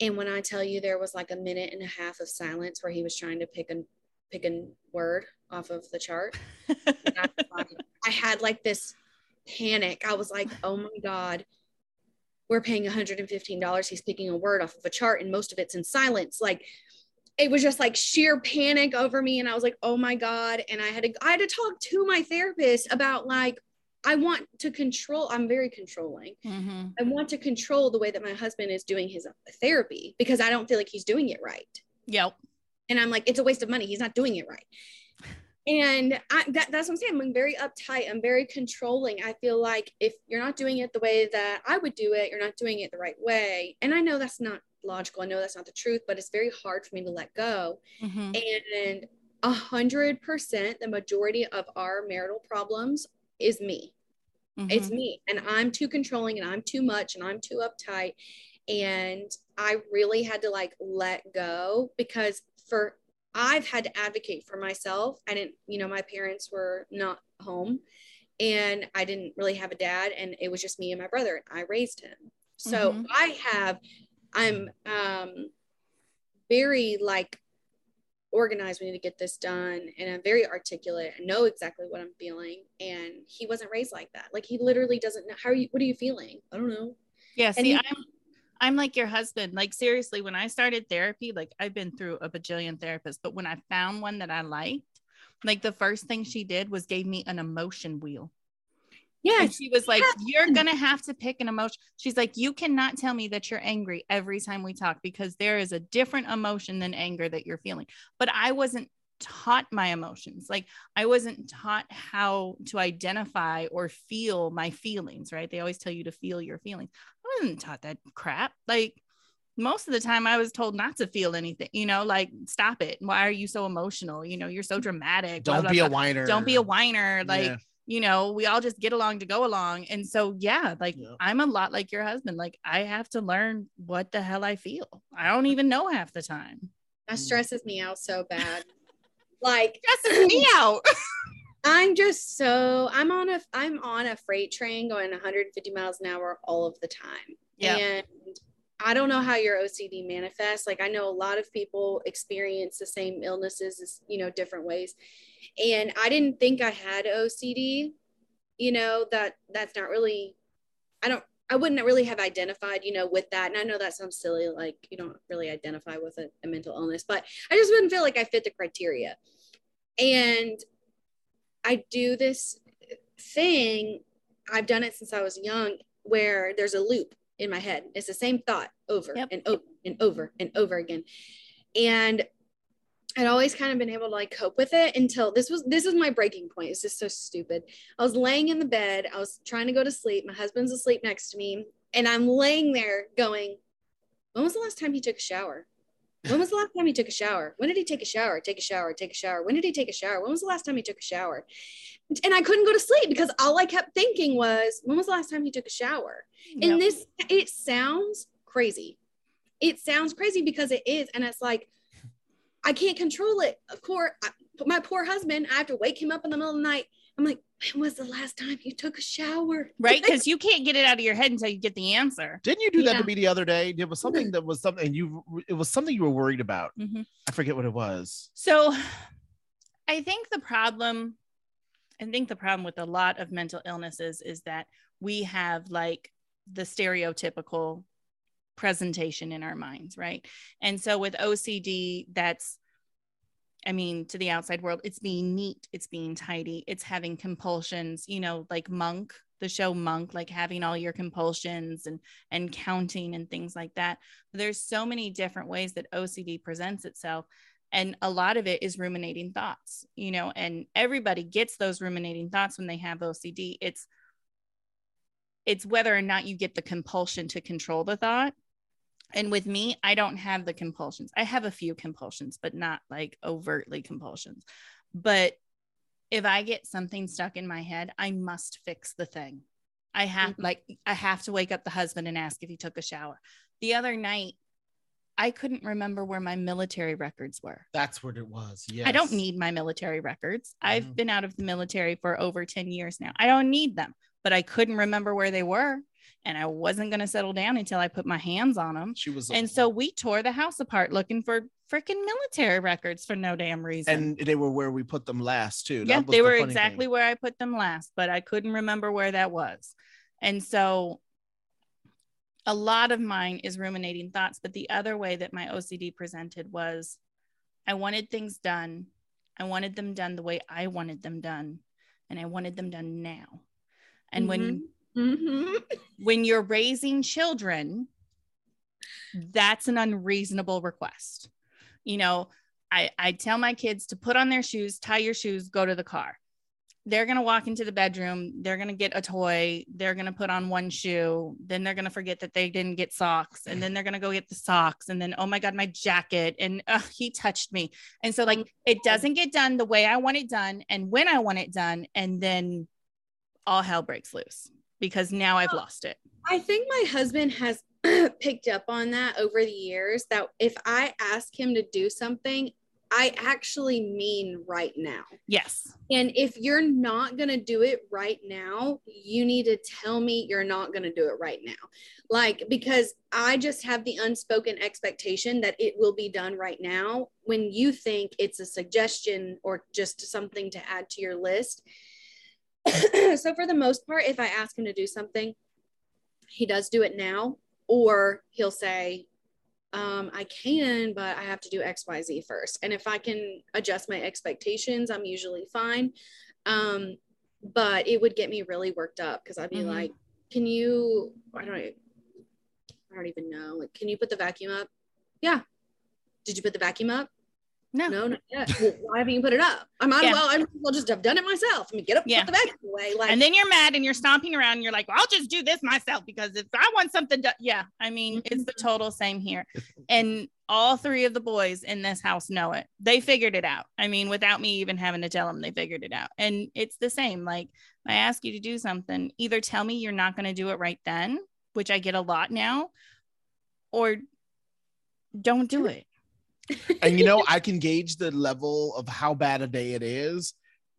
And when I tell you there was like a minute and a half of silence where he was trying to pick a pick a word off of the chart, I, I had like this panic. I was like, "Oh my god, we're paying $115. He's picking a word off of a chart, and most of it's in silence." Like it was just like sheer panic over me, and I was like, "Oh my god!" And I had to I had to talk to my therapist about like I want to control. I'm very controlling. Mhm. I want to control the way that my husband is doing his therapy because I don't feel like he's doing it right. yep And I'm like, it's a waste of money. He's not doing it right. And I, that, that's what I'm saying. I'm very uptight. I'm very controlling. I feel like if you're not doing it the way that I would do it, you're not doing it the right way. And I know that's not logical. I know that's not the truth, but it's very hard for me to let go. Mhm. And a hundred percent, the majority of our marital problems is me. It's Mhm. me, and I'm too controlling, and I'm too much, and I'm too uptight. And I really had to like let go because for I've had to advocate for myself. I didn't, you know, my parents were not home, and I didn't really have a dad, and it was just me and my brother, and I raised him. So Mhm. I have, I'm um very like organized. We need to get this done. And I'm very articulate. I know exactly what I'm feeling. And he wasn't raised like that. Like he literally doesn't know how are you what are you feeling? I don't know. Yeah, And see, he- I'm I'm like your husband. Like seriously, when I started therapy, like I've been through a bajillion therapists, but when I found one that I liked, like the first thing she did was gave me an emotion wheel. Yeah. And she was like, You're gonna have to pick an emotion. She's like, You cannot tell me that you're angry every time we talk because there is a different emotion than anger that you're feeling. But I wasn't taught my emotions. Like I wasn't taught how to identify or feel my feelings, right? They always tell you to feel your feelings. I wasn't taught that crap. Like most of the time I was told not to feel anything, you know, like stop it. Why are you so emotional? You know, you're so dramatic. Don't blah, be a blah. whiner. Don't be a whiner. Like, Yeah. you know, we all just get along to go along. And so, yeah, like Yeah. I'm a lot like your husband. Like, I have to learn what the hell I feel. I don't even know half the time. That mm. stresses me out so bad. Like Stresses me mm, out. I'm just so I'm on a I'm on a freight train going 150 miles an hour all of the time. Yeah. And I don't know how your OCD manifests. Like I know a lot of people experience the same illnesses as, you know, different ways. And I didn't think I had OCD. You know, that that's not really I don't I wouldn't really have identified, you know, with that. And I know that sounds silly, like you don't really identify with a, a mental illness, but I just wouldn't feel like I fit the criteria. And I do this thing, I've done it since I was young, where there's a loop in my head. It's the same thought over Yep. and over and over and over again. And I'd always kind of been able to like cope with it until this was this is my breaking point. It's just so stupid. I was laying in the bed, I was trying to go to sleep. My husband's asleep next to me, and I'm laying there going, When was the last time he took a shower? When was the last time he took a shower? When did he take a shower? Take a shower, take a shower. When did he take a shower? When was the last time he took a shower? And I couldn't go to sleep because all I kept thinking was, when was the last time he took a shower? Yep. And this, it sounds crazy. It sounds crazy because it is. And it's like, I can't control it. Of course, I, my poor husband, I have to wake him up in the middle of the night. I'm like, when was the last time you took a shower? right? Because you can't get it out of your head until you get the answer. Didn't you do that Yeah. to me the other day? It was something that was something and you it was something you were worried about. Mhm. I forget what it was. So I think the problem, I think the problem with a lot of mental illnesses is that we have like the stereotypical presentation in our minds, right? And so with OCD, that's, I mean, to the outside world, it's being neat, it's being tidy, it's having compulsions, you know, like Monk, the show Monk, like having all your compulsions and and counting and things like that. There's so many different ways that OCD presents itself and a lot of it is ruminating thoughts you know and everybody gets those ruminating thoughts when they have ocd it's it's whether or not you get the compulsion to control the thought and with me i don't have the compulsions i have a few compulsions but not like overtly compulsions but if i get something stuck in my head i must fix the thing i have Mhm. like i have to wake up the husband and ask if he took a shower the other night I couldn't remember where my military records were. That's what it was. Yeah. I don't need my military records. I've Mhm. been out of the military for over 10 years now. I don't need them, but I couldn't remember where they were. And I wasn't going to settle down until I put my hands on them. She was And so we tore the house apart looking for freaking military records for no damn reason. and they were where we put them last too. Yeah, they the were exactly thing. where I put them last, but I couldn't remember where that was. And so a lot of mine is ruminating thoughts, but the other way that my OCD presented was I wanted things done. I wanted them done the way I wanted them done, and I wanted them done now. And when Mhm. when you're raising children, that's an unreasonable request. You know, I, I tell my kids to put on their shoes, tie your shoes, go to the car. they're going to walk into the bedroom, they're going to get a toy, they're going to put on one shoe, then they're going to forget that they didn't get socks, and then they're going to go get the socks, and then, oh my God, my jacket, and uh, he touched me. And so, like, it doesn't get done the way I want it done and when I want it done. And then all hell breaks loose because now I've lost it. I think my husband has picked up on that over the years that if I ask him to do something, I actually mean right now. Yes. And if you're not going to do it right now, you need to tell me you're not going to do it right now. Like, because I just have the unspoken expectation that it will be done right now when you think it's a suggestion or just something to add to your list. so, for the most part, if I ask him to do something, he does do it now, or he'll say, um, I can, but I have to do X, Y, Z first. And if I can adjust my expectations, I'm usually fine. Um, but it would get me really worked up because I'd be Mhm. like, can you, I don't, I don't even know. Like, can you put the vacuum up? Yeah. Did you put the vacuum up? No. No, not yet. Well, why haven't you put it up? I might Yeah. as well, I might as well just have done it myself. I mean, get up, Yeah. put the vacuum away. Like, and then you're mad and you're stomping around and you're like, well, I'll just do this myself because if I want something done, yeah, I mean, it's mm-hmm. the total same here. And all three of the boys in this house know it. They figured it out. I mean, without me even having to tell them, they figured it out. And it's the same. Like, I ask you to do something, either tell me you're not going to do it right then, which I get a lot now, or don't do it. And you know, I can gauge the level of how bad a day it is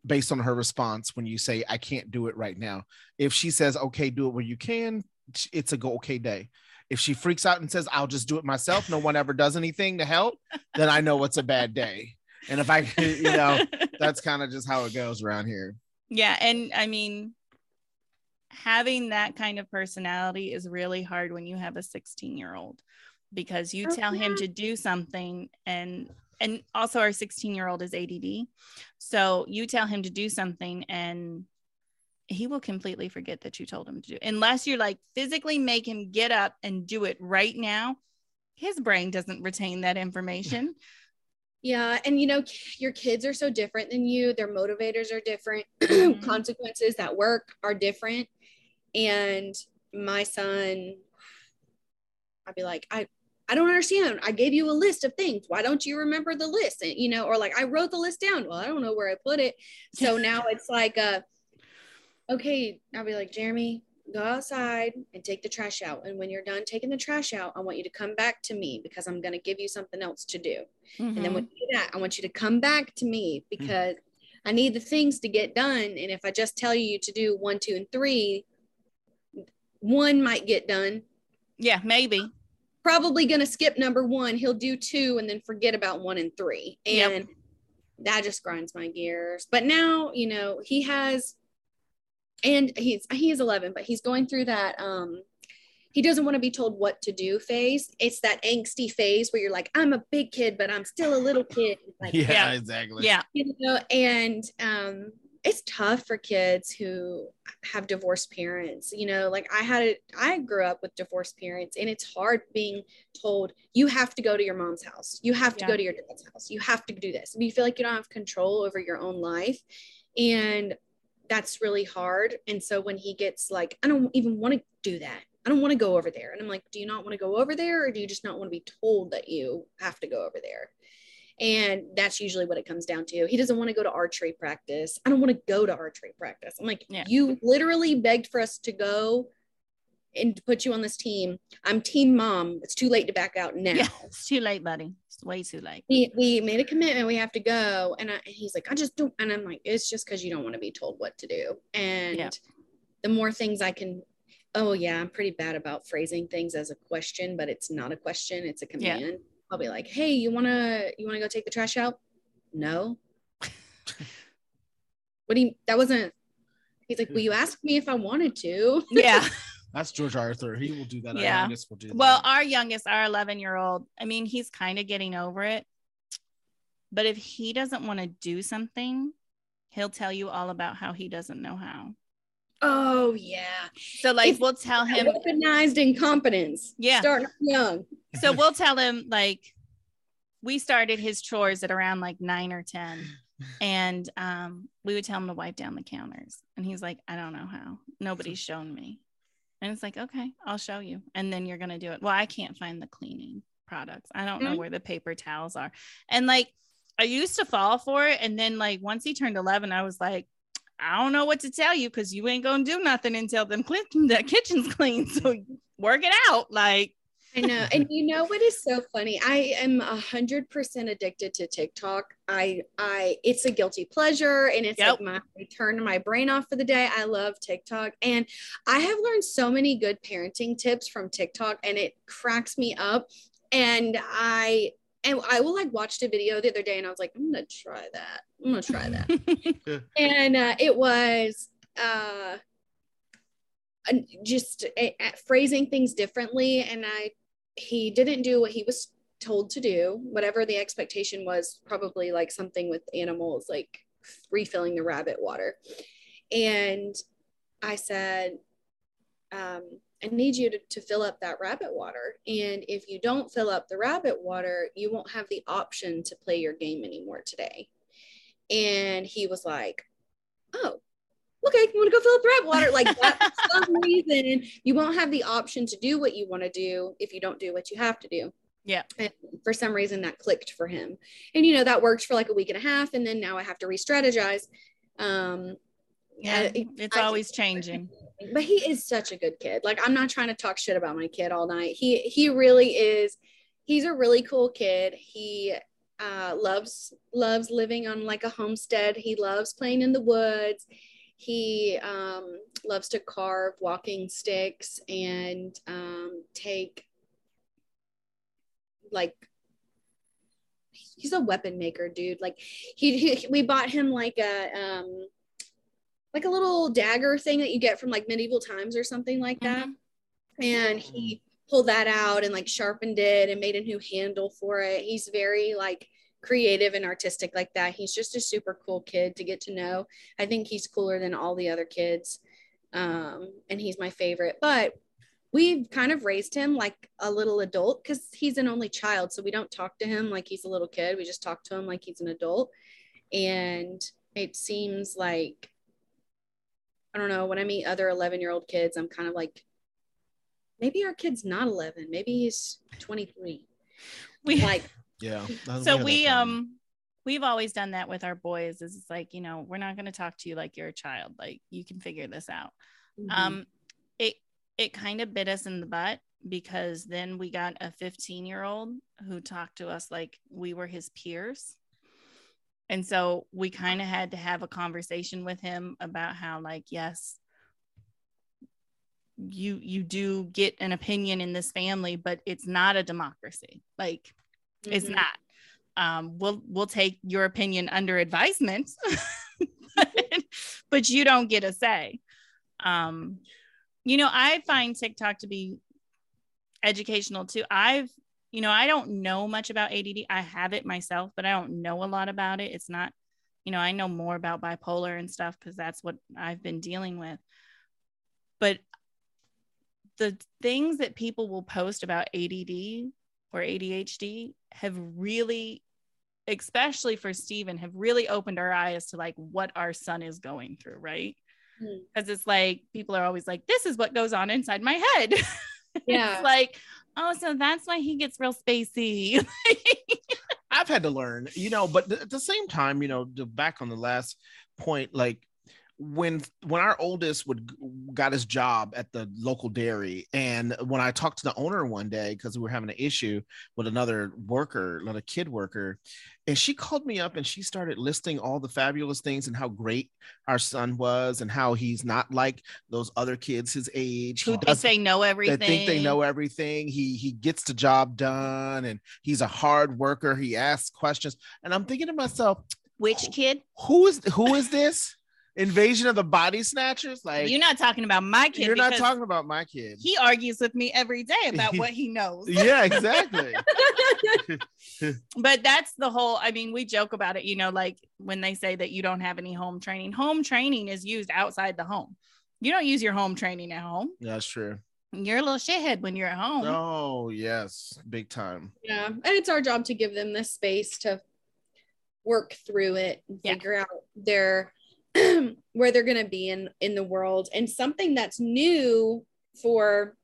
based on her response when you say, I can't do it right now. If she says, okay, do it when you can, it's a go okay day. If she freaks out and says, I'll just do it myself, no one ever does anything to help, then I know it's a bad day. And if I, you know, that's kind of just how it goes around here. Yeah. And I mean, having that kind of personality is really hard when you have a 16 year old because you tell him to do something and and also our 16 year old is ADD. So you tell him to do something and he will completely forget that you told him to do unless you're like physically make him get up and do it right now. His brain doesn't retain that information. Yeah, and you know, your kids are so different than you. Their motivators are different. Mhm. Consequences that work are different. And my son, I'd be like, I, I don't understand. I gave you a list of things. Why don't you remember the list? And, you know, or like I wrote the list down. Well, I don't know where I put it. So now it's like, uh, okay, I'll be like, Jeremy, go outside and take the trash out. And when you're done taking the trash out, I want you to come back to me because I'm going to give you something else to do. And then when you do that, I want you to come back to me because I need the things to get done. And if I just tell you to do one, two, and three, one might get done. yeah, maybe. Probably going to skip number one. He'll do two and then forget about one and three. Yep. And that just grinds my gears. But now, you know, he has, and he's he is 11, but he's going through that. Um, he doesn't want to be told what to do phase. It's that angsty phase where you're like, I'm a big kid, but I'm still a little kid. Like, Yeah, Yeah. exactly. Yeah. you know and um it's tough for kids who have divorced parents you know like i had it i grew up with divorced parents and it's hard being told you have to go to your mom's house. You have to Yeah. go to your dad's house. You have to do this. You feel like you don't have control over your own life and that's really hard. And so when he gets like i don't even want to do that. I don't want to go over there. And i'm like do you not want to go over there or do you just not want to be told that you have to go over there and that's usually what it comes down to. He doesn't want to go to archery practice. I don't want to go to archery practice. I'm like, Yeah. you literally begged for us to go and put you on this team. I'm team mom. It's too late to back out now. Yeah. It's too late, buddy. It's way too late. We, we made a commitment. We have to go. And, I, and he's like, I just don't. And I'm like, it's just because you don't want to be told what to do. And Yeah. the more things I can, oh, yeah, I'm pretty bad about phrasing things as a question, but it's not a question, it's a Yeah. Command. I'll be like, hey, you want to, you want to go take the trash out? No. what do you, that wasn't, he's like, well, you asked me if I wanted to. Yeah. That's George Arthur. He will do that. Our Yeah. youngest will do that. Well, our youngest, our 11 year old, I mean, he's kind of getting over it. But if he doesn't want to do something, he'll tell you all about how he doesn't know how. Oh, yeah. So, like, we'll tell him, Weaponized incompetence. Yeah. Starting young. so we'll tell him, like, we started his chores at around like nine or 10. and um, we would tell him to wipe down the counters, and he's like, "I don't know how. Nobody's shown me." And it's like, "Okay, I'll show you." And then you're gonna do it. Well, I can't find the cleaning products. I don't know Mhm. where the paper towels are. And like, I used to fall for it, and then like once he turned 11, I was like. I don't know what to tell you because you ain't gonna do nothing until them the kitchen's clean. So work it out. Like, I know. And you know what is so funny? I am a hundred percent addicted to TikTok. I I it's a guilty pleasure and it's Yep. like my I turn my brain off for the day. I love TikTok. And I have learned so many good parenting tips from TikTok and it cracks me up. And I and I will like watched a video the other day and I was like, I'm gonna try that. I'm gonna try that. And uh, it was uh just a, a- phrasing things differently. And i he didn't do what he was told to do. Whatever the expectation was probably like something with animals like refilling the rabbit water. And i said um, i need you to, to fill up that rabbit water and if you don't fill up the rabbit water you won't have the option to play your game anymore today and he was like, Oh, okay, you want to go fill up the rabbit water? Like that for some reason, you won't have the option to do what you want to do if you don't do what you have to do. Yeah. And for some reason that clicked for him. And you know, that worked for like a week and a half, and then now I have to re-strategize. Um yeah, I- it's I- always changing. But he is such a good kid. Like I'm not trying to talk shit about my kid all night. He he really is. He's a really cool kid. He uh, loves loves living on like a homestead. He loves playing in the woods. He um, loves to carve walking sticks and um, take like he's a weapon maker, dude. Like he, he we bought him like a um like a little dagger thing that you get from like medieval times or something like that. And he pulled that out and like sharpened it and made a new handle for it. He's very like creative and artistic like that. He's just a super cool kid to get to know. I think he's cooler than all the other kids. Um, and he's my favorite. But we've kind of raised him like a little adult because he's an only child. So we don't talk to him like he's a little kid. We just talk to him like he's an adult. And it seems like I don't know, when I meet other 11 year old kids, I'm kind of like, maybe our kid's not 11. Maybe he's 23. We Like, Yeah. so we um we've always done that with our boys is it's like you know we're not going to talk to you like you're a child like you can figure this out Mm-hmm. um it it kind of bit us in the butt because then we got a 15 year old who talked to us like we were his peers and so we kind of had to have a conversation with him about how like yes you you do get an opinion in this family but it's not a democracy. Like it's Mhm. not. Um we'll we'll take your opinion under advisement but you don't get a say. Um you know i find tiktok to be educational too. I've you know i don't know much about add i have it myself but i don't know a lot about it it's not you know i know more about bipolar and stuff because that's what i've been dealing with but the things that people will post about add or adhd have really especially for Steven, have really opened our eyes to like what our son is going through, right? Mm. Because it's like people are always like, this is what goes on inside my head. Yeah. it's like, oh, so that's why he gets real spacey. I've had to learn, you know, but th- at the same time, you know, back on the last point, like when when our oldest would got his job at the local dairy, and when I talked to the owner one day because we were having an issue with another worker, another kid worker, and she called me up and she started listing all the fabulous things and how great our son was and how he's not like those other kids his age. Who think they know everything. that think they know everything. He he gets the job done and he's a hard worker. He asks questions. And I'm thinking to myself, Which kid? who is who is this? Invasion of the body snatchers? Like You're not talking about my kid. you're not talking about my kid. He argues with me every day about what he knows. yeah, exactly. but that's the whole i mean we joke about it you know like when they say that you don't have any home training home training is used outside the home you don't use your home training at home That's true. you're a little shithead when you're at home Oh yes, big time. yeah. And it's our job to give them the space to work through it and Yeah. figure out their where they're going to be in in the world and something that's new for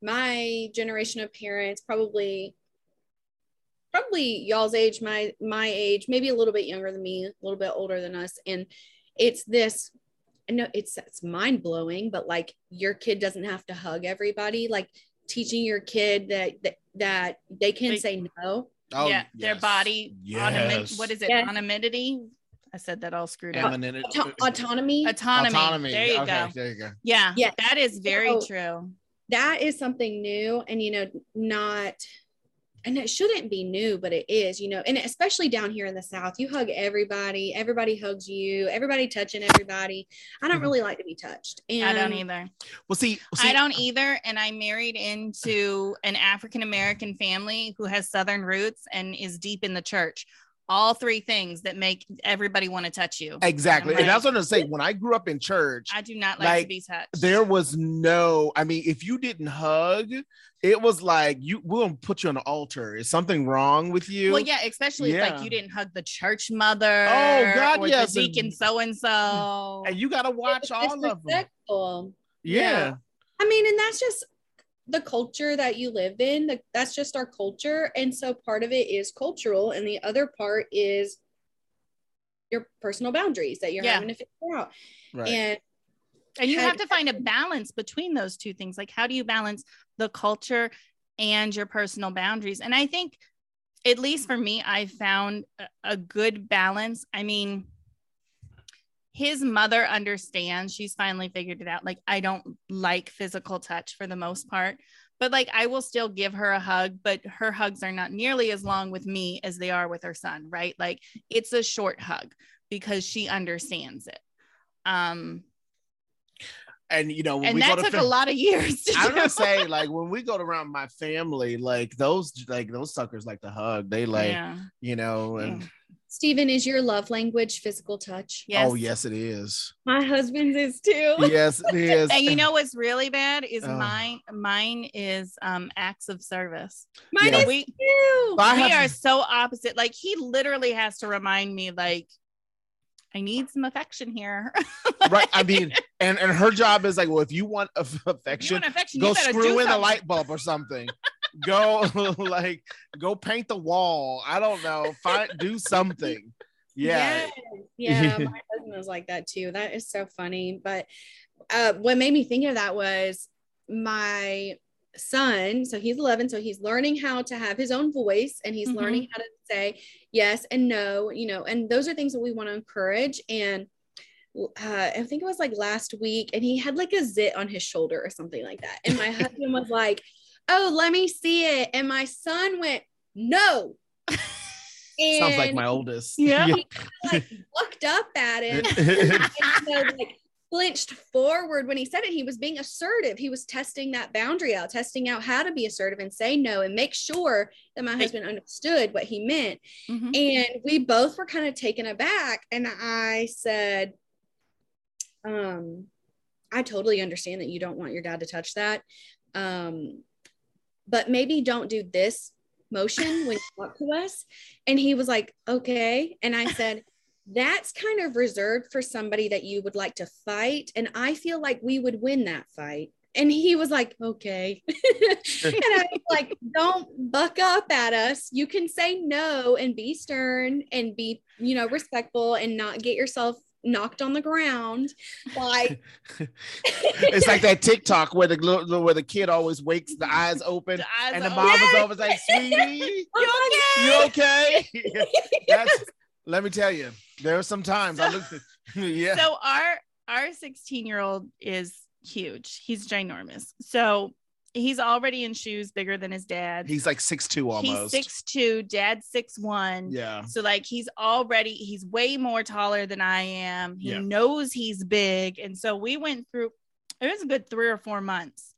my generation of parents probably probably y'all's age my my age maybe a little bit younger than me a little bit older than us and it's this I know it's it's mind blowing but like your kid doesn't have to hug everybody like teaching your kid that that, that they can They- say no Oh, yeah, their body anonymity. Yes. What is it? Yes. Anonymity. I said that all screwed up. Eminent- Auto- autonomy Autonomy. autonomy. There you okay, go. There you go. Yeah, Yes. that is very So- true. that is something new and you know not and it shouldn't be new but it is you know and especially down here in the south you hug everybody everybody hugs you everybody touching everybody i don't Mhm. really like to be touched and I don't either. Well, see, see I don't either. And I married into an African American family who has Southern roots and is deep in the church. All three things that make everybody want to touch you. exactly. I'm and that's like- what I'm saying. When I grew up in church, I do not like, to be touched. there was no. I mean, if you didn't hug, it was like you. We're gonna put you on the altar. Is something wrong with you? well, yeah, especially if like you didn't hug the church mother. Oh, God, or yes, The and- deacon so and so. and you got to watch it's all of them. disrespectful. Yeah. i mean and that's just the culture that you live in the, that's just our culture and so part of it is cultural and the other part is your personal boundaries that you're Yeah. having to figure out Right. and And you have to find a balance between those two things. Like, how do you balance the culture and your personal boundaries? And I think, at least for me, I found a, a good balance. I mean, his mother understands. She's finally figured it out. Like, I don't like physical touch for the most part, but like, I will still give her a hug, but her hugs are not nearly as long with me as they are with her son, right? Like, it's a short hug because she understands it. Um, and you know, when and we that took fam- a lot of years. To I'm do. gonna say, like, when we go around my family, like those, like those suckers, like to hug. They like, yeah. you know, and Stephen, is your love language physical touch? Yes. oh yes, it is. My husband's is too. Yes, it is. And you know what's really bad is Oh. mine. Mine is um acts of service. Mine Yeah. is We too. I we have- are so opposite. Like he literally has to remind me, like, I need some affection here. right. I mean, and and her job is like, well, if you want aff- If you affection, want affection, go you screw do in a light bulb or something. go like go paint the wall. I don't know. Find do something. Yeah. Yes. Yeah, my husband was like that too. That is so funny. But uh, what made me think of that was my son. So he's 11. So he's learning how to have his own voice and he's Mhm. learning how to say yes and no, you know, and those are things that we want to encourage. And uh, I think it was like last week, and he had like a zit on his shoulder or something like that. And my husband was like, Oh, let me see it. And my son went, No. Sounds like my oldest. Yeah. he like looked up at him and so, like flinched forward when he said it he was being assertive he was testing that boundary out testing out how to be assertive and say no and make sure that my husband understood what he meant Mhm. and we both were kind of taken aback and i said um i totally understand that you don't want your dad to touch that um but maybe don't do this motion when you talk to us. And he was like okay. And i said that's kind of reserved for somebody that you would like to fight. And i feel like we would win that fight. And he was like okay. And i was like don't buck up at us. You can say no and be stern and be you know respectful and not get yourself knocked on the ground like it's like that TikTok where the where the kid always wakes the eyes open The eyes and the are- mom is always like, "Sweetie, you okay?" You That's. Let me tell you, there are some times I looked. At, yeah. So our our 16 year old is huge. He's ginormous. So he's already in shoes bigger than his dad. He's like six two almost. He's six two. Dad's six one. yeah. So like he's already he's way more taller than I am. He Yeah. knows he's big, and so we went through. It was a good three or four months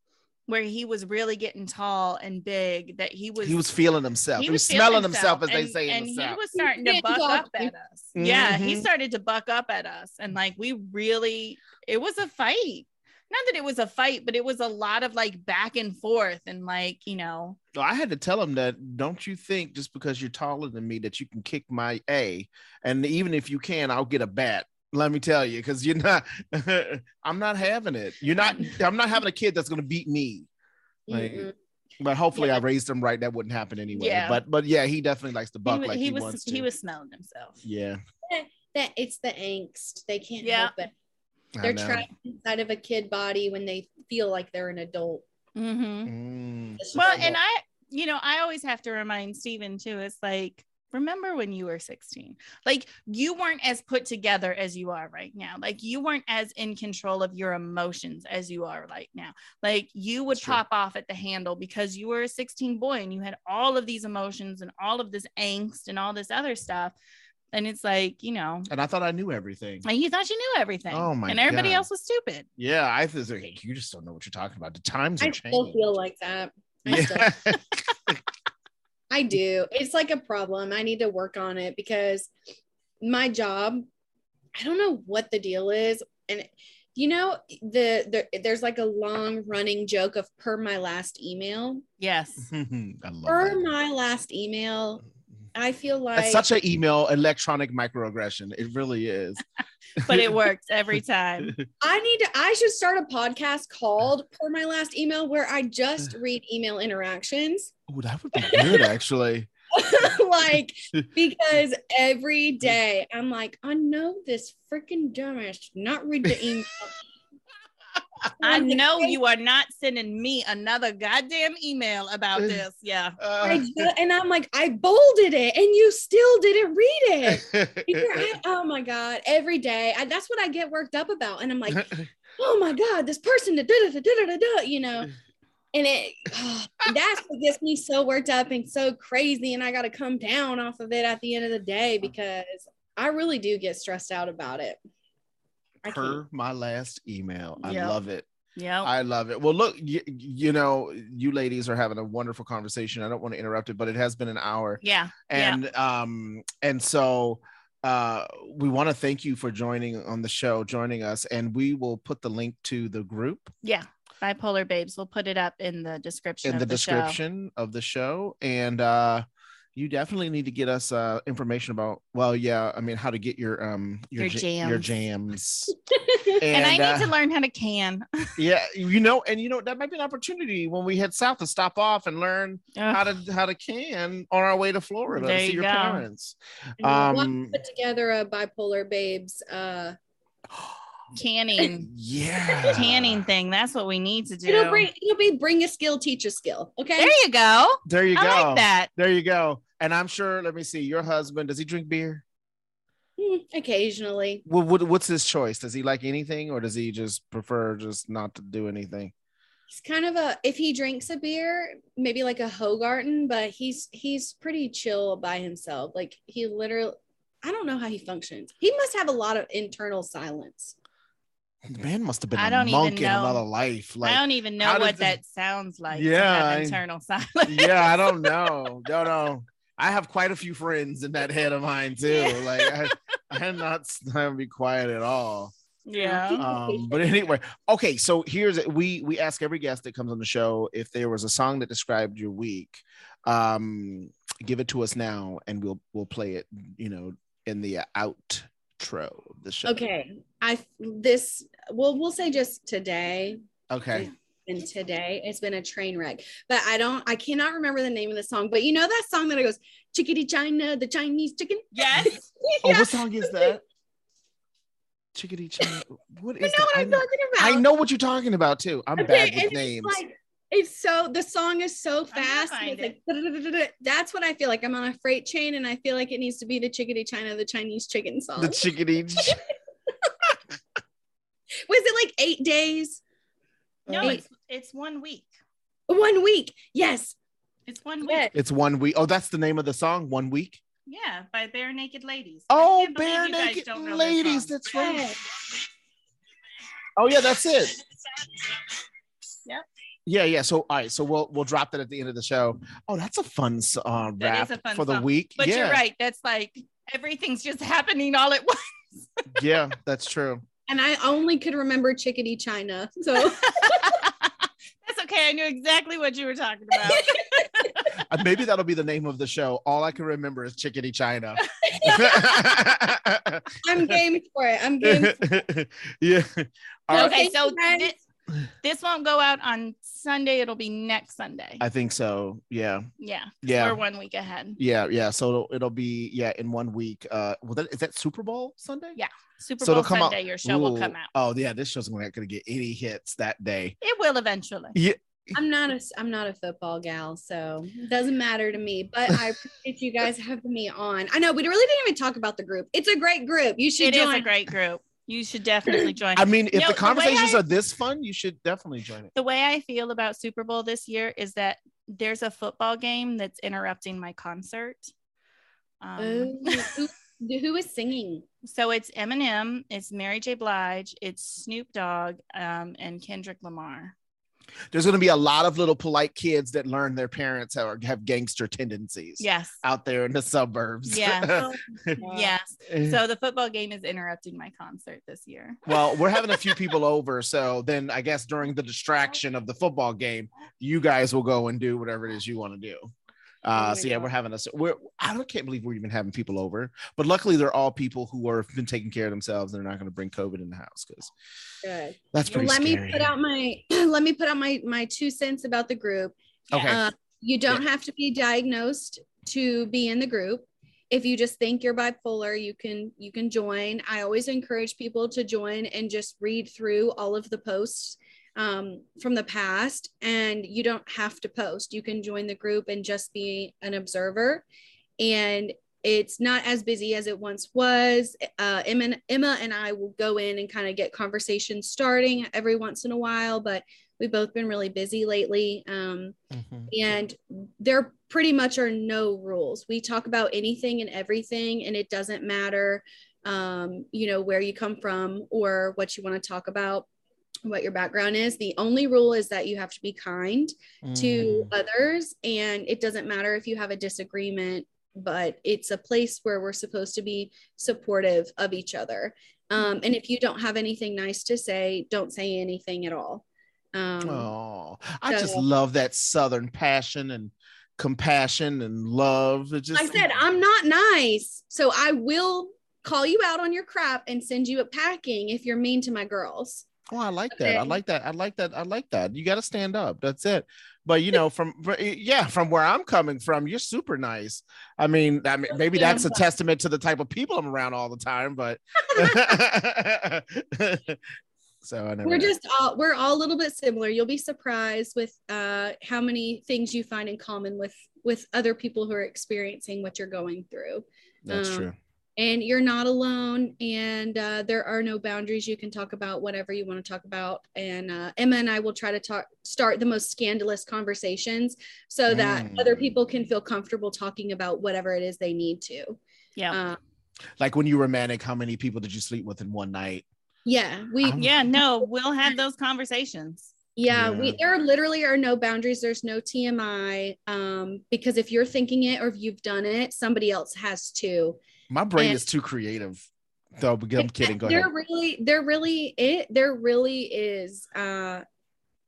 where he was really getting tall and big. That he was He was feeling himself. He, was, feeling smelling himself, as they say and the he South. was starting to buck up at us. Yeah, he Mhm. started to buck up at us, and like we really, it was a fight. Not that it was a fight, but it was a lot of like back and forth and like, you know, So I had to tell him that don't you think just because you're taller than me that you can kick my A, and even if you can, I'll get a bat. Let me tell you, because you're not. I'm not having it. You're not. I'm not having a kid that's gonna beat me. Like, Mm-mm. but hopefully, Yeah. I raised him right. That wouldn't happen anyway. Yeah. But but yeah, he definitely likes to buck wa- like he he, was wants to. he was smelling himself. Yeah. that it's the angst. They can't Yeah. help it. I They're know. trapped inside of a kid body when they feel like they're an adult. Mm-hmm. Mm. Well, and I, you know, I always have to remind Stephen too. It's like, remember when you were 16? Like, you weren't as put together as you are right now. Like, you weren't as in control of your emotions as you are right now. Like, you would That's true. pop off at the handle because you were a 16 boy and you had all of these emotions and all of this angst and all this other stuff. And it's like, you know, And I thought I knew everything. and you thought you knew everything. Oh my And everybody God. else was stupid. Yeah, I was like, hey, you just don't know what you're talking about. The times I are changing. still feel like that. I, still, Yeah. I do. It's like a problem. I need to work on it because my job, I don't know what the deal is. And you know, the, the there's like a long running joke of per my last email. Yes. I love Per that. my last email, I feel like It's such an email electronic microaggression. It really is. But it works every time. I need to I should start a podcast called Per My Last Email where I just read email interactions. Oh, that would be good, actually. like because every day I'm like, I know this freaking dumbass not read the email. I know you are not sending me another goddamn email about this. Yeah. I Uh, ju- and I'm like, I bolded it and you still didn't read it. You're oh my god! Every day, I, that's what I get worked up about, and I'm like, oh my god, this person, da da da da da da, you know, and it that's what gets me so worked up and so crazy, and I got to come down off of it at the end of the day because I really do get stressed out about it. Per my last email. I Yep. love it. Yeah. I love it. Well, look, you, you know, you ladies are having a wonderful conversation. I don't want to interrupt it, but it has been an hour. Yeah. Yeah. and um and so uh we want to thank you for joining on the show joining us and we will put the link to the group Yeah. Bipolar babes. We'll put it up in the description. in of the, the, show. description of the show and uh you definitely need to get us uh information about well yeah i mean how to get your um your, Your ja- your jams. jams And, I need uh, to learn how to can. yeah you know and you know that might be an opportunity when we head south to stop off and learn how to how to can on our way to florida There to see you your go. parents And I want um put together a bipolar babes. Uh, canning. yeah Canning thing. That's what we need to do. it'll bring it'll be bring a skill, teach a skill. Okay. there you go. there you go I like that. There you go. And I'm sure, let me see, your husband, does he drink beer? Hmm, occasionally. What, what, what's his choice? Does he like anything or does he just prefer just not to do anything? He's kind of a if he drinks a beer, maybe like a Hogarten, but he's he's pretty chill by himself. Like he literally I don't know how he functions. He must have a lot of internal silence. The man must have been I a don't even monk in know. another life. I don't even know what the- that sounds like. Yeah, I- internal silence. yeah, I don't know. Don't know. I have quite a few friends in that head of mine too. Yeah. Like I, I'm not to be quiet at all. yeah. um but anyway okay so here's we we ask every guest that comes on the show if there was a song that described your week um give it to us now and we'll we'll play it you know in the outro of the show Okay. I this well we'll say just today okay and today it's been a train wreck. But I don't I cannot remember the name of the song. But you know that song that it goes chickadee China, the Chinese chicken? Yes. oh what song is that chickadee China. what You is know that? what I I'm know, talking about. I know what you're talking about too i'm Okay, bad with names like- it's so the song is so fast. and find it's like, that's what I feel like. I'm on a freight train and I feel like it needs to be the chickadee China, the Chinese chicken song. the chickadee Ch- Was it like eight days? No, Eight- it's it's one week. one week. Yes. It's one week. It's one week oh that's the name of the song one week Yeah, by Bare Naked Ladies. Oh, I can't believe bare naked don't know this ladies. That's right. Oh yeah, that's it. Yep. Yeah, yeah. So all right, so we'll we'll drop that at the end of the show. Oh, that's a fun s- uh, rap is a fun for the week. But yeah, you're right. That's like everything's just happening all at once. yeah, that's true. and I only could remember Chickadee China. So That's okay. I knew exactly what you were talking about. Uh, maybe that'll be the name of the show. All I can remember is Chickadee China. I'm game for it. I'm game. For yeah. All right. okay, so Thank you, this, this won't go out on Sunday. It'll be next Sunday. I think so. Yeah. yeah. Yeah. We're one week ahead. Yeah. Yeah. So it'll, it'll be yeah in one week. Uh, well, that, is that Super Bowl Sunday? Yeah. Super So it'll Bowl come out- Sunday, your show will come out. Oh yeah, this show's not gonna get any hits that day. It will eventually. Yeah. I'm not a I'm not a football gal, so it doesn't matter to me. But I appreciate you guys having me on. I know we really didn't even talk about the group. It's a great group. You should It is join. a great group. You should definitely join. I mean, if No, the the conversations I- are this fun, you should definitely join it. the way I feel about Super Bowl this year is that there's a football game that's interrupting my concert. Um, Oh, who, who is singing? so it's Eminem, it's Mary J. Blige, it's Snoop Dogg, um, and Kendrick Lamar. There's gonna be a lot of little polite kids that learn their parents have, have gangster tendencies. Yes. Out there in the suburbs. Yeah. Oh, Yes. Eh. So the football game is interrupting my concert this year. well, we're having a few people over, so then I guess during the distraction of the football game, you guys will go and do whatever it is you want to do. Uh, my so yeah, God. we're having us. We're I don't- can't believe we're even having people over, but luckily they're all people who are been taking care of themselves and they're not going to bring COVID in the house because Good. that's Well, pretty let scary. me put out my let me put out my my two cents about the group. okay, Uh, you don't have to be diagnosed to be in the group. If you just think you're bipolar, you can you can join. I always encourage people to join and just read through all of the posts um, from the past, and you don't have to post. You can join the group and just be an observer. And it's not as busy as it once was. Uh, Emma, Emma and I will go in and kind of get conversations starting every once in a while, but we've both been really busy lately. Um, Mhm. and there pretty much are no rules. We talk about anything and everything, and it doesn't matter, um, you know, where you come from or what you want to talk about, what your background is. The only rule is that you have to be kind to Mm. others, and it doesn't matter if you have a disagreement, but it's a place where we're supposed to be supportive of each other. Um, and if you don't have anything nice to say, don't say anything at all. Um, Oh, I just love that Southern passion and compassion and love. It just I said, I'm not nice. So I will call you out on your crap and send you a packing if you're mean to my girls. Oh, I like that. I like that. I like that. I like that. You got to stand up. That's it. But you know, from yeah, from where I'm coming from, you're super nice. I mean, I mean, maybe that's a testament to the type of people I'm around all the time. But so I know We're just all we're all a little bit similar. You'll be surprised with uh, how many things you find in common with with other people who are experiencing what you're going through. that's um, true. And you're not alone. And uh, there are no boundaries. You can talk about whatever you want to talk about. And uh, Emma and I will try to talk start the most scandalous conversations so that Mm. other people can feel comfortable talking about whatever it is they need to. Yeah. Uh, Like when you were manic, how many people did you sleep with in one night? yeah, we I'm- yeah. No, we'll have those conversations. Yeah, Yeah. we there literally are no boundaries. There's no TMI. Um, because if you're thinking it or if you've done it, somebody else has too. My brain And- is too creative. Though, but I'm kidding. Go there ahead. really, there really it there really is uh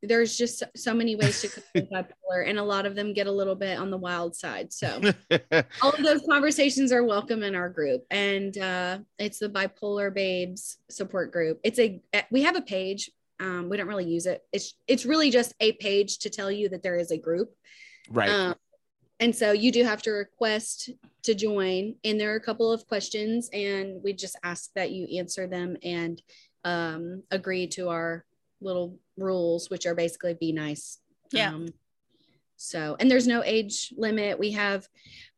there's just so- so many ways to cope bipolar and a lot of them get a little bit on the wild side. So all of those conversations are welcome in our group and uh it's the bipolar babes support group it's a we have a page um we don't really use it it's it's really just a page to tell you that there is a group right. um, and so you do have to request to join and there are a couple of questions and we just ask that you answer them and um agree to our little rules which are basically be nice. Yeah. um, so and there's no age limit. We have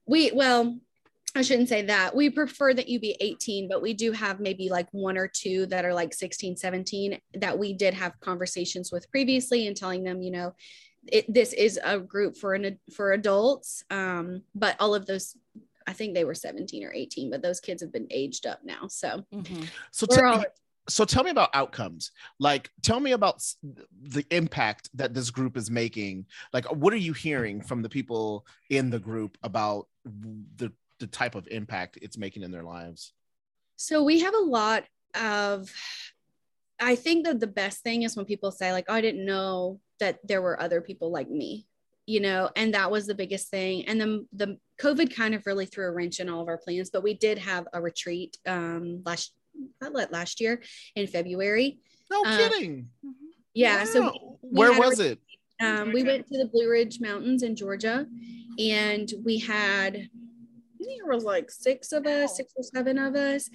we well i shouldn't say that. We prefer that you be 18 but we do have maybe like one or two that are like 16 17 that we did have conversations with previously and telling them you know it, this is a group for an for adults um but all of those i think they were 17 or 18 but those kids have been aged up now so. Mhm. so we're tell all me, so tell me about outcomes. Like tell me about the impact that this group is making. Like what are you hearing from the people in the group about the the type of impact it's making in their lives? So we have a lot of I think that the best thing is when people say like, oh, I didn't know that there were other people like me, you know, and that was the biggest thing. And then the COVID kind of really threw a wrench in all of our plans, but we did have a retreat um, last last year in February. No Uh, kidding. Yeah, so Wow. where had a was it? um, we went to the Blue Ridge Mountains in Georgia, and we had, I think there was like six of us, six or seven of us,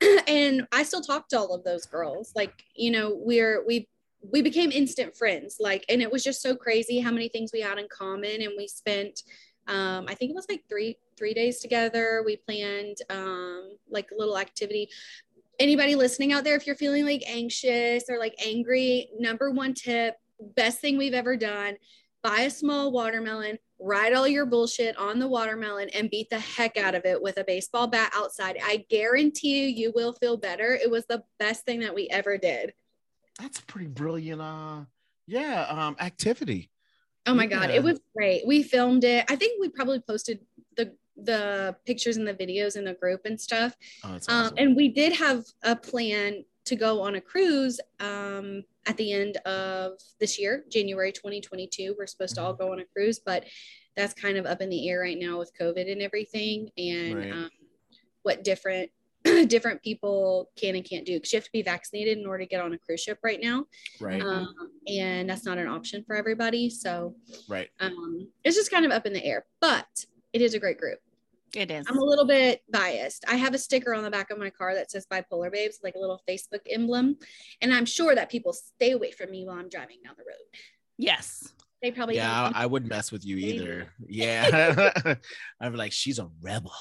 and I still talk to all of those girls. Like, you know, we're we we became instant friends. Like, and it was just so crazy how many things we had in common, and we spent. Um, I think it was like three three days together. We planned um, like a little activity anybody listening out there, if you're feeling like anxious or like angry, number one tip, best thing we've ever done buy a small watermelon, ride all your bullshit on the watermelon, and beat the heck out of it with a baseball bat outside. I guarantee you, you will feel better. It was the best thing that we ever did. That's a pretty brilliant uh yeah, um activity. Oh my God, Yeah. it was great. We filmed it. I think we probably posted the the pictures and the videos in the group and stuff. Oh, Um, awesome. and we did have a plan to go on a cruise um, at the end of this year, January 2022. We're supposed to all go on a cruise, but that's kind of up in the air right now with COVID and everything, and Right. um, what different different people can and can't do because you have to be vaccinated in order to get on a cruise ship right now, right, um, and that's not an option for everybody. So right. um, it's just kind of up in the air, but it is a great group. It is. I'm a little bit biased. I have a sticker on the back of my car that says bipolar babes, like a little Facebook emblem. And I'm sure that people stay away from me while I'm driving down the road. Yes. They probably Yeah, don't. I, I wouldn't mess with you Me either. Yeah. I'm like, she's a rebel.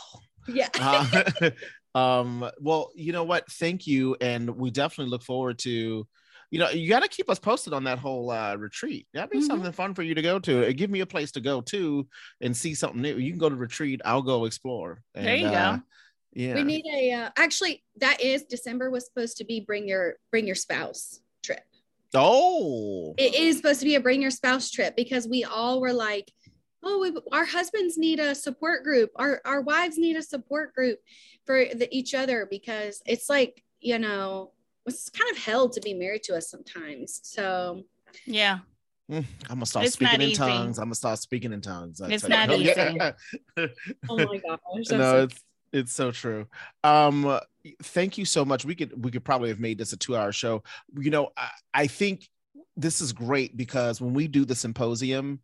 yeah. Uh, um, well, you know what? Thank you. And we definitely look forward to, you know, you got to keep us posted on that whole uh, retreat. That'd be Mhm. something fun for you to go to. Uh, Give me a place to go to and see something new. You can go to retreat. I'll go explore. There you And, go. uh, Yeah. We need a uh, actually that is December was supposed to be bring your bring your spouse trip. oh, It is supposed to be a bring your spouse trip because we all were like, oh, we, our husbands need a support group. Our our wives need a support group for the, each other because it's like you know it's kind of hell to be married to us sometimes. So Yeah. Mm, I'm gonna start It's speaking in easy. tongues. I'm gonna start speaking in tongues. I It's not you. easy. oh my gosh, I'm no, so- it's it's so true. Um, thank you so much. We could we could probably have made this a two hour show. You know, I, I think this is great because when we do the symposium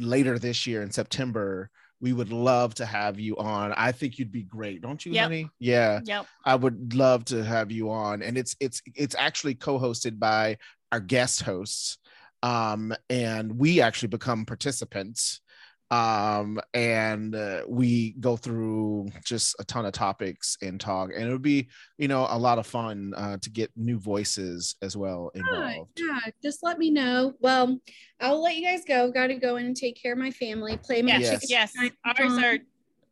later this year in September, we would love to have you on. I think you'd be great, don't you, Yep. honey? Yeah. Yep. I would love to have you on, and it's it's it's actually co-hosted by our guest hosts, um, and we actually become participants, um, and uh, we go through just a ton of topics and talk, and it would be you know a lot of fun uh, to get new voices as well Yeah, involved. yeah, just let me know. Well, I'll let you guys go. Got to go in and take care of my family. Play my Yes. chicken. Yes. Ours are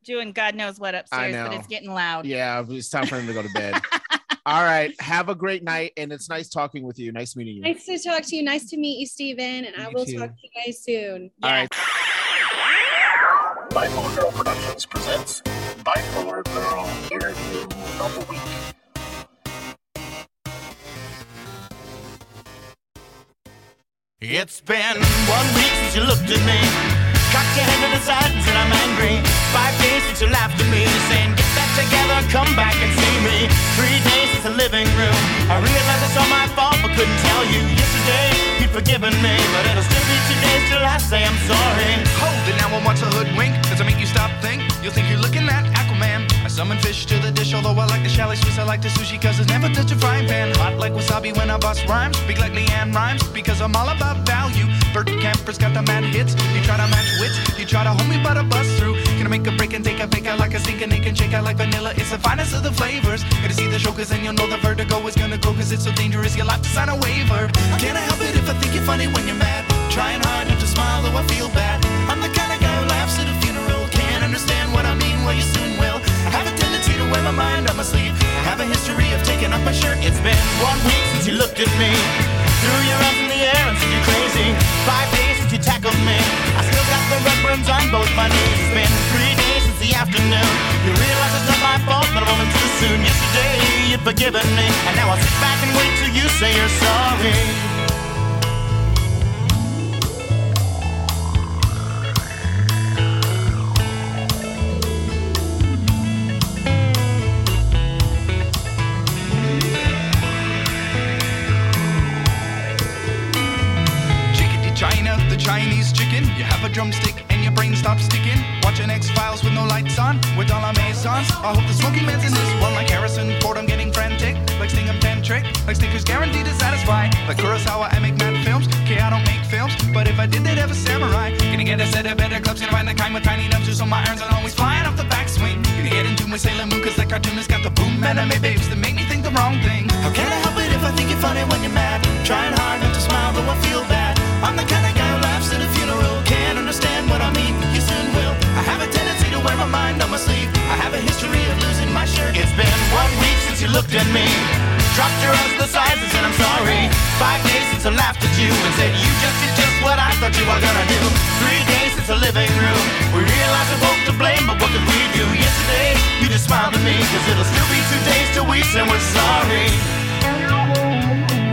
doing God knows what upstairs, but it's getting loud. Yeah, it's time for him to go to bed. All right, have a great night, and it's nice talking with you. Nice meeting you. Nice to talk to you. Nice to meet you, Steven. And I will too. talk to you guys soon. All right. Bipolar Girl Productions presents Bipolar Girl Interview of the Week. It's been one week since you looked at me. Cocked your head to the side and said I'm angry. Five days since you laughed at me, saying get back together, come back and see me. Three days the living room. I realized it's all my fault, but couldn't tell you. Yesterday you'd forgiven me, but it'll still be two days till I say I'm sorry. Hold it now and watch the hoodwink. Does it make you stop think? You'll think you're looking at Aquaman. I summon fish to the dish, although I like the chalet Swiss. I like the sushi cause it's never touch a frying pan. Hot like wasabi when I bust rhymes. Speak like Leanne rhymes because I'm all about value. Bert Camper's got the mad hits. You try to match wits, you try to hold me but I bust through. Gonna make a break and take a fake out like a sink and can shake out like vanilla. It's the finest of the flavors. Gotta see the show cause then you'll know the vertigo is gonna go cause it's so dangerous. You'll have to sign a waiver. Can't I help it if I think you're funny when you're mad? Trying hard not to smile though I feel bad. I'm the kind of guy who laughs at a funeral. Can't understand what I mean, well you soon will. I have a tendency to wear my mind on my sleeve. I have a history of taking off my shirt. It's been one week since you looked at me. Threw your arms in the air and said you're crazy. Five days since you tackled me. I still got the red burns on both my knees. It's been three days since the afternoon. You realize it's not my fault, but I'm only too soon. Yesterday you'd forgiven me, and now I'll sit back and wait till you say you're sorry. Drumstick and your brain stops sticking. Watching X Files with no lights on, with all our masons. I hope the smoking man's in this one like Harrison Ford. I'm getting frantic, like Stingham Trick, like Snickers guaranteed to satisfy. Like Kurosawa, I make mad films. Okay, I don't make films, but if I did, they'd have a samurai. Gonna get a set of better clubs, gonna find the kind with tiny nubs, so my irons are always flying off the backswing. Gonna get into my Sailor Moon, cause that cartoonist got the boom anime babes that make me think the wrong thing. How can I help it if I think you're funny when you're mad? Trying hard not to smile, though I feel bad. I'm the kind of shirt. It's been one week since you looked at me. Dropped your sides and I'm sorry. Five days since I laughed at you and said you just did just what I thought you were gonna do. Three days since the living room. We realized we're both to blame, but what could we do? Yesterday, you just smiled at me, cause it'll still be two days till we say we're sorry.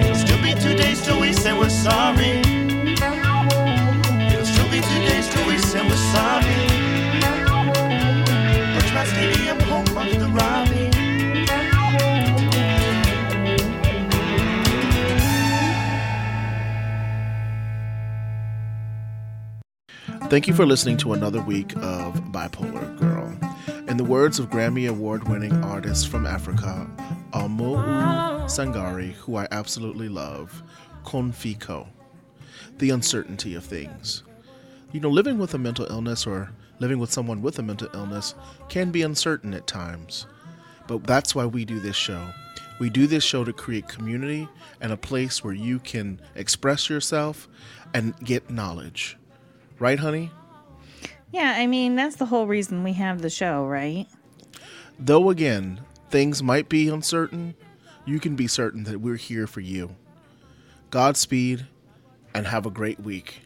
It'll still be two days till we say we're sorry. It'll still be two days till we say we're sorry. Birchmount Stadium, Thank you for listening to another week of Bipolar Girl. In the words of Grammy Award winning artist from Africa, Almu Sangari, who I absolutely love, Konfiko, the uncertainty of things. You know, living with a mental illness or living with someone with a mental illness can be uncertain at times. But that's why we do this show. We do this show to create community and a place where you can express yourself and get knowledge. Right, honey? Yeah, I mean, that's the whole reason we have the show, right? Though again, things might be uncertain, you can be certain that we're here for you. Godspeed and have a great week.